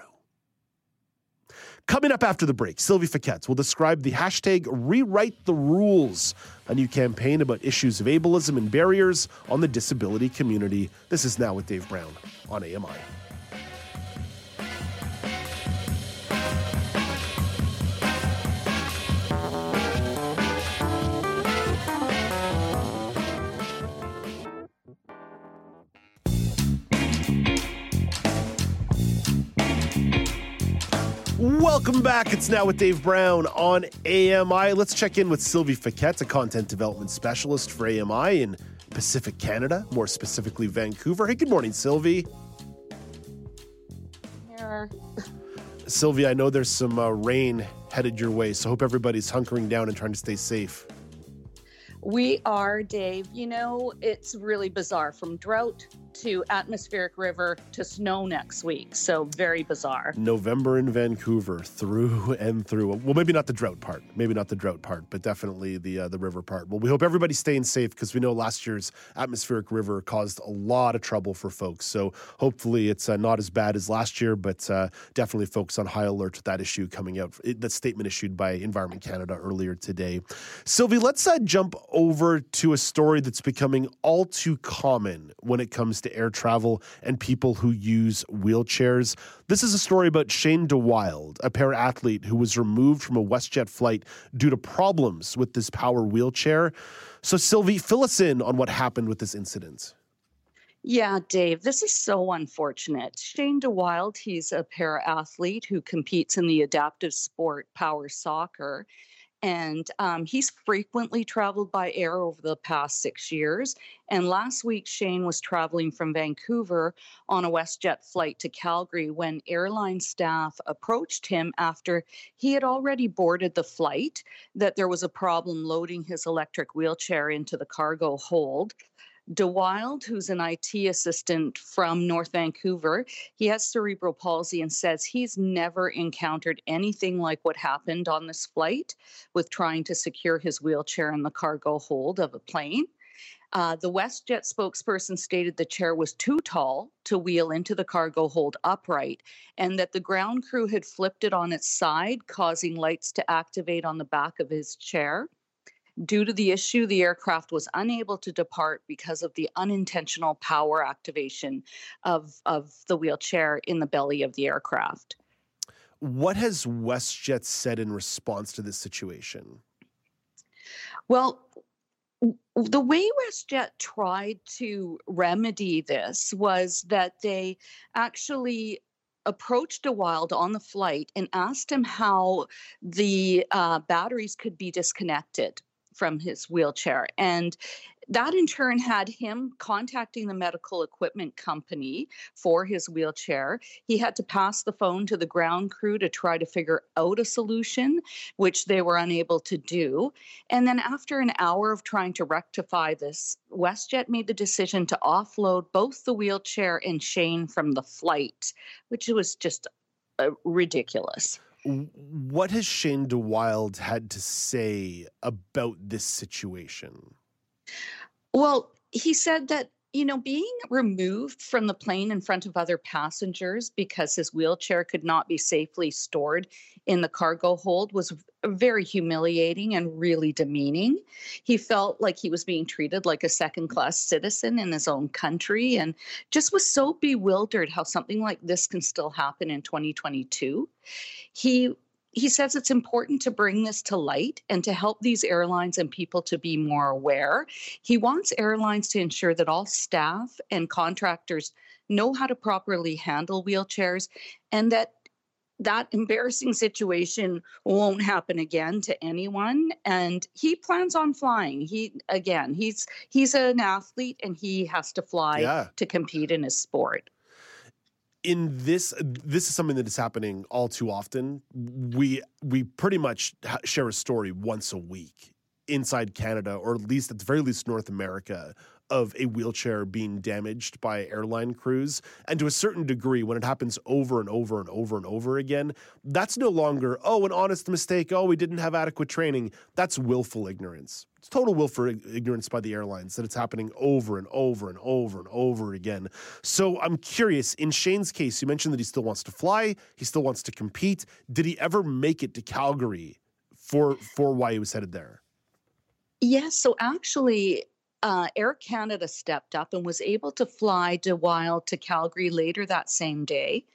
Coming up after the break, Sylvie Fiquette will describe the hashtag Rewrite the Rules, a new campaign about issues of ableism and barriers on the disability community. This is Now with Dave Brown on AMI. Welcome back. It's now with Dave Brown on AMI. Let's check in with Sylvie Fiquette, a content development specialist for AMI in Pacific Canada, more specifically Vancouver. Hey, good morning, Sylvie. Here. Sylvie, I know there's some uh, rain headed your way, so hope everybody's hunkering down and trying to stay safe. We are, Dave. You know, it's really bizarre from drought to atmospheric river to snow next week. So, very bizarre. November in Vancouver, through and through. Well, maybe not the drought part, maybe not the drought part, but definitely the uh, the river part. Well, we hope everybody's staying safe because we know last year's atmospheric river caused a lot of trouble for folks. So, hopefully, it's uh, not as bad as last year, but uh, definitely folks on high alert with that issue coming out. That statement issued by Environment Canada earlier today. Sylvie, let's uh, jump over to a story that's becoming all too common when it comes to air travel and people who use wheelchairs. This is a story about Shane DeWild, a para athlete who was removed from a WestJet flight due to problems with this power wheelchair. So, Sylvie, fill us in on what happened with this incident. Yeah, Dave, this is so unfortunate. Shane DeWild, he's a para athlete who competes in the adaptive sport power soccer and um, he's frequently traveled by air over the past six years. And last week, Shane was traveling from Vancouver on a WestJet flight to Calgary when airline staff approached him after he had already boarded the flight that there was a problem loading his electric wheelchair into the cargo hold. DeWild, who's an IT assistant from North Vancouver, he has cerebral palsy and says he's never encountered anything like what happened on this flight with trying to secure his wheelchair in the cargo hold of a plane. Uh, the WestJet spokesperson stated the chair was too tall to wheel into the cargo hold upright and that the ground crew had flipped it on its side, causing lights to activate on the back of his chair. Due to the issue, the aircraft was unable to depart because of the unintentional power activation of, of the wheelchair in the belly of the aircraft. What has WestJet said in response to this situation? Well, the way WestJet tried to remedy this was that they actually approached DeWild on the flight and asked him how the uh, batteries could be disconnected from his wheelchair. And that in turn had him contacting the medical equipment company for his wheelchair. He had to pass the phone to the ground crew to try to figure out a solution, which they were unable to do. And then, after an hour of trying to rectify this, WestJet made the decision to offload both the wheelchair and Shane from the flight, which was just uh, ridiculous. What has Shane DeWild had to say about this situation? Well, he said that, you know, being removed from the plane in front of other passengers because his wheelchair could not be safely stored in the cargo hold was uh, very humiliating and really demeaning. He felt like he was being treated like a second class citizen in his own country and just was so bewildered how something like this can still happen in 2022. He he says it's important to bring this to light and to help these airlines and people to be more aware. He wants airlines to ensure that all staff and contractors know how to properly handle wheelchairs and that that embarrassing situation won't happen again to anyone and he plans on flying he again he's he's an athlete and he has to fly Yeah. to compete in his sport in this this is something that is happening all too often. We we pretty much share a story once a week inside canada or at least at the very least north america of a wheelchair being damaged by airline crews and to a certain degree when it happens over and over and over and over again that's no longer oh an honest mistake oh we didn't have adequate training that's willful ignorance it's total willful ignorance by the airlines that it's happening over and over and over and over again. So I'm curious. In Shane's case, you mentioned that he still wants to fly. He still wants to compete. Did he ever make it to Calgary for for why he was headed there? Yes, so actually, uh, Air Canada stepped up and was able to fly De DeWild to Calgary later that same day.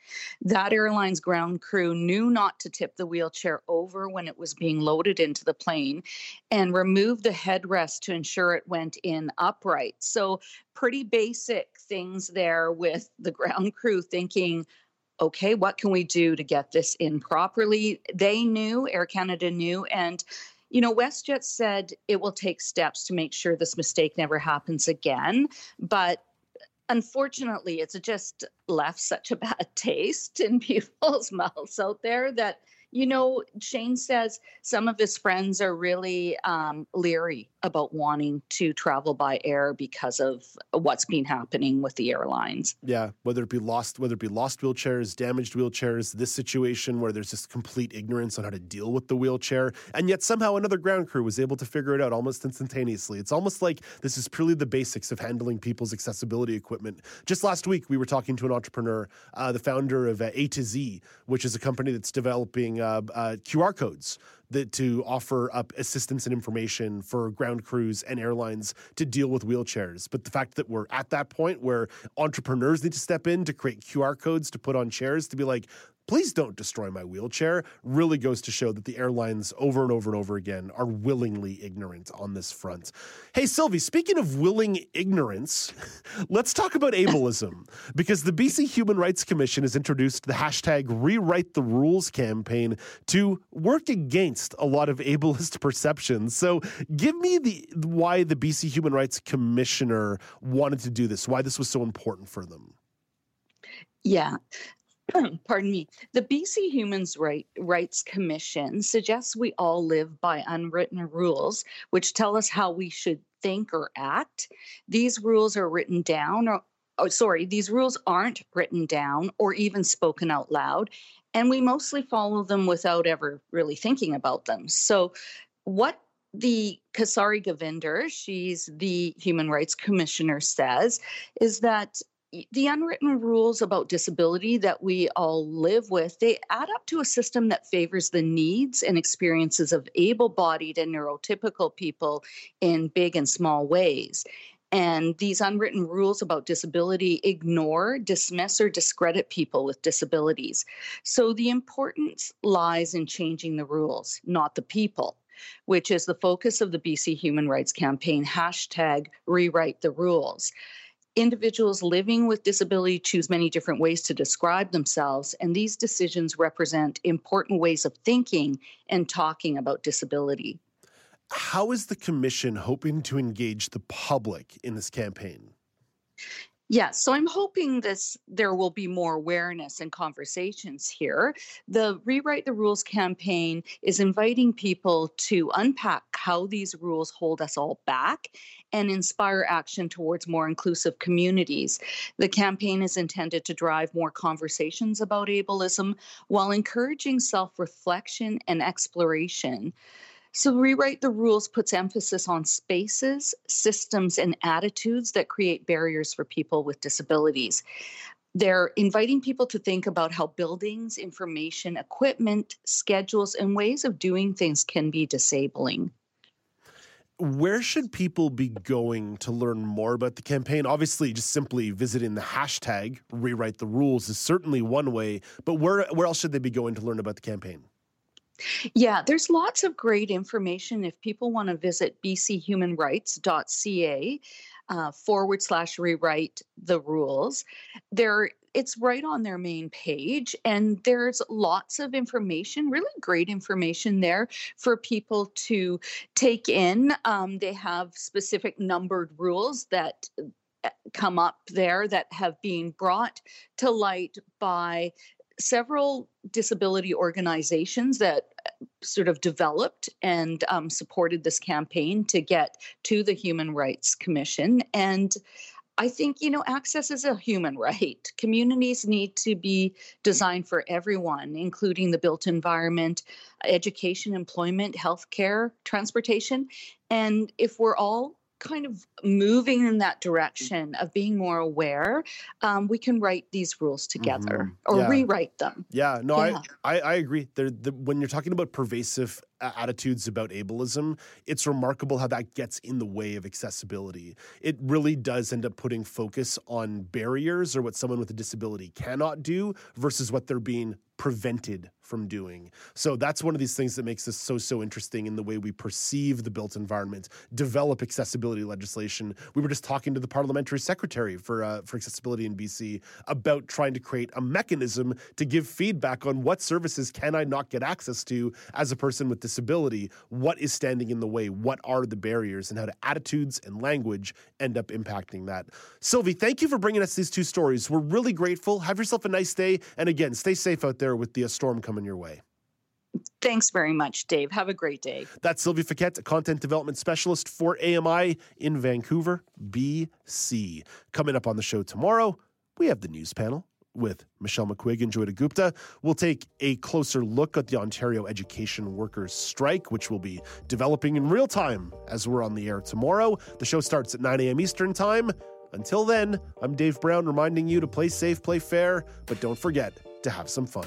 That airline's ground crew knew not to tip the wheelchair over when it was being loaded into the plane and removed the headrest to ensure it went in upright. So, pretty basic things there with the ground crew thinking, okay, what can we do to get this in properly? They knew, Air Canada knew, and you know, WestJet said it will take steps to make sure this mistake never happens again. But unfortunately, it's just left such a bad taste in people's mouths out there that, you know, Shane says some of his friends are really um, leery about wanting to travel by air because of what's been happening with the airlines. Yeah, whether it be lost, whether it be lost wheelchairs, damaged wheelchairs, this situation where there's just complete ignorance on how to deal with the wheelchair, and yet somehow another ground crew was able to figure it out almost instantaneously. It's almost like this is purely the basics of handling people's accessibility equipment. Just last week, we were talking to an entrepreneur, uh, the founder of uh, A to Z, which is a company that's developing uh, uh, QR codes that to offer up assistance and information for ground crews and airlines to deal with wheelchairs. But the fact that we're at that point where entrepreneurs need to step in to create QR codes to put on chairs to be like, please don't destroy my wheelchair, really goes to show that the airlines over and over and over again are willingly ignorant on this front. Hey, Sylvie, speaking of willing ignorance, let's talk about ableism because the BC Human Rights Commission has introduced the hashtag Rewrite the Rules campaign to work against a lot of ableist perceptions. So, give me the why the BC Human Rights Commissioner wanted to do this, why this was so important for them. Yeah. Pardon me. The BC Humans right, Rights Commission suggests we all live by unwritten rules, which tell us how we should think or act. These rules are written down, or oh, sorry, these rules aren't written down or even spoken out loud, and we mostly follow them without ever really thinking about them. So, what the Kasari Govender, she's the Human Rights Commissioner, says is that the unwritten rules about disability that we all live with they add up to a system that favors the needs and experiences of able-bodied and neurotypical people in big and small ways and these unwritten rules about disability ignore, dismiss, or discredit people with disabilities. So the importance lies in changing the rules, not the people, which is the focus of the BC Human Rights Campaign hashtag rewrite the rules. Individuals living with disability choose many different ways to describe themselves, and these decisions represent important ways of thinking and talking about disability. How is the commission hoping to engage the public in this campaign? Yes, so I'm hoping this there will be more awareness and conversations here. The Rewrite the Rules campaign is inviting people to unpack how these rules hold us all back and inspire action towards more inclusive communities. The campaign is intended to drive more conversations about ableism while encouraging self-reflection and exploration. So, Rewrite the Rules puts emphasis on spaces, systems, and attitudes that create barriers for people with disabilities. They're inviting people to think about how buildings, information, equipment, schedules, and ways of doing things can be disabling. Where should people be going to learn more about the campaign? Obviously, just simply visiting the hashtag rewrite the rules is certainly one way, but where where else should they be going to learn about the campaign? Yeah, there's lots of great information if people want to visit bchumanrights.ca uh, forward slash rewrite the rules. There, it's right on their main page, and there's lots of information, really great information there for people to take in. Um, they have specific numbered rules that uh, come up there that have been brought to light by several disability organizations that uh, sort of developed and um, supported this campaign to get to the Human Rights Commission. And I think, you know, access is a human right. Communities need to be designed for everyone, including the built environment, education, employment, healthcare, transportation. And if we're all kind of moving in that direction of being more aware, um, we can write these rules together mm-hmm. or yeah. rewrite them. Yeah, no, yeah. I, I, I agree. The, when you're talking about pervasive attitudes about ableism, it's remarkable how that gets in the way of accessibility. It really does end up putting focus on barriers or what someone with a disability cannot do versus what they're being prevented from doing. So that's one of these things that makes this so so interesting in the way we perceive the built environment, develop accessibility legislation. We were just talking to the parliamentary secretary for uh, for accessibility in BC about trying to create a mechanism to give feedback on what services can I not get access to as a person with disability, what is standing in the way, what are the barriers and how do attitudes and language end up impacting that. Sylvie, thank you for bringing us these two stories. We're really grateful. Have yourself a nice day and again, stay safe out there with the uh, storm coming your way. Thanks very much, Dave. Have a great day. That's Sylvie Fiquet, a content development specialist for AMI in Vancouver, BC. Coming up on the show tomorrow, we have the news panel with Michelle McQuigg and Joyita Gupta. We'll take a closer look at the Ontario Education Workers Strike, which will be developing in real time as we're on the air tomorrow. The show starts at 9 a.m. Eastern Time. Until then, I'm Dave Brown reminding you to play safe, play fair, but don't forget to have some fun.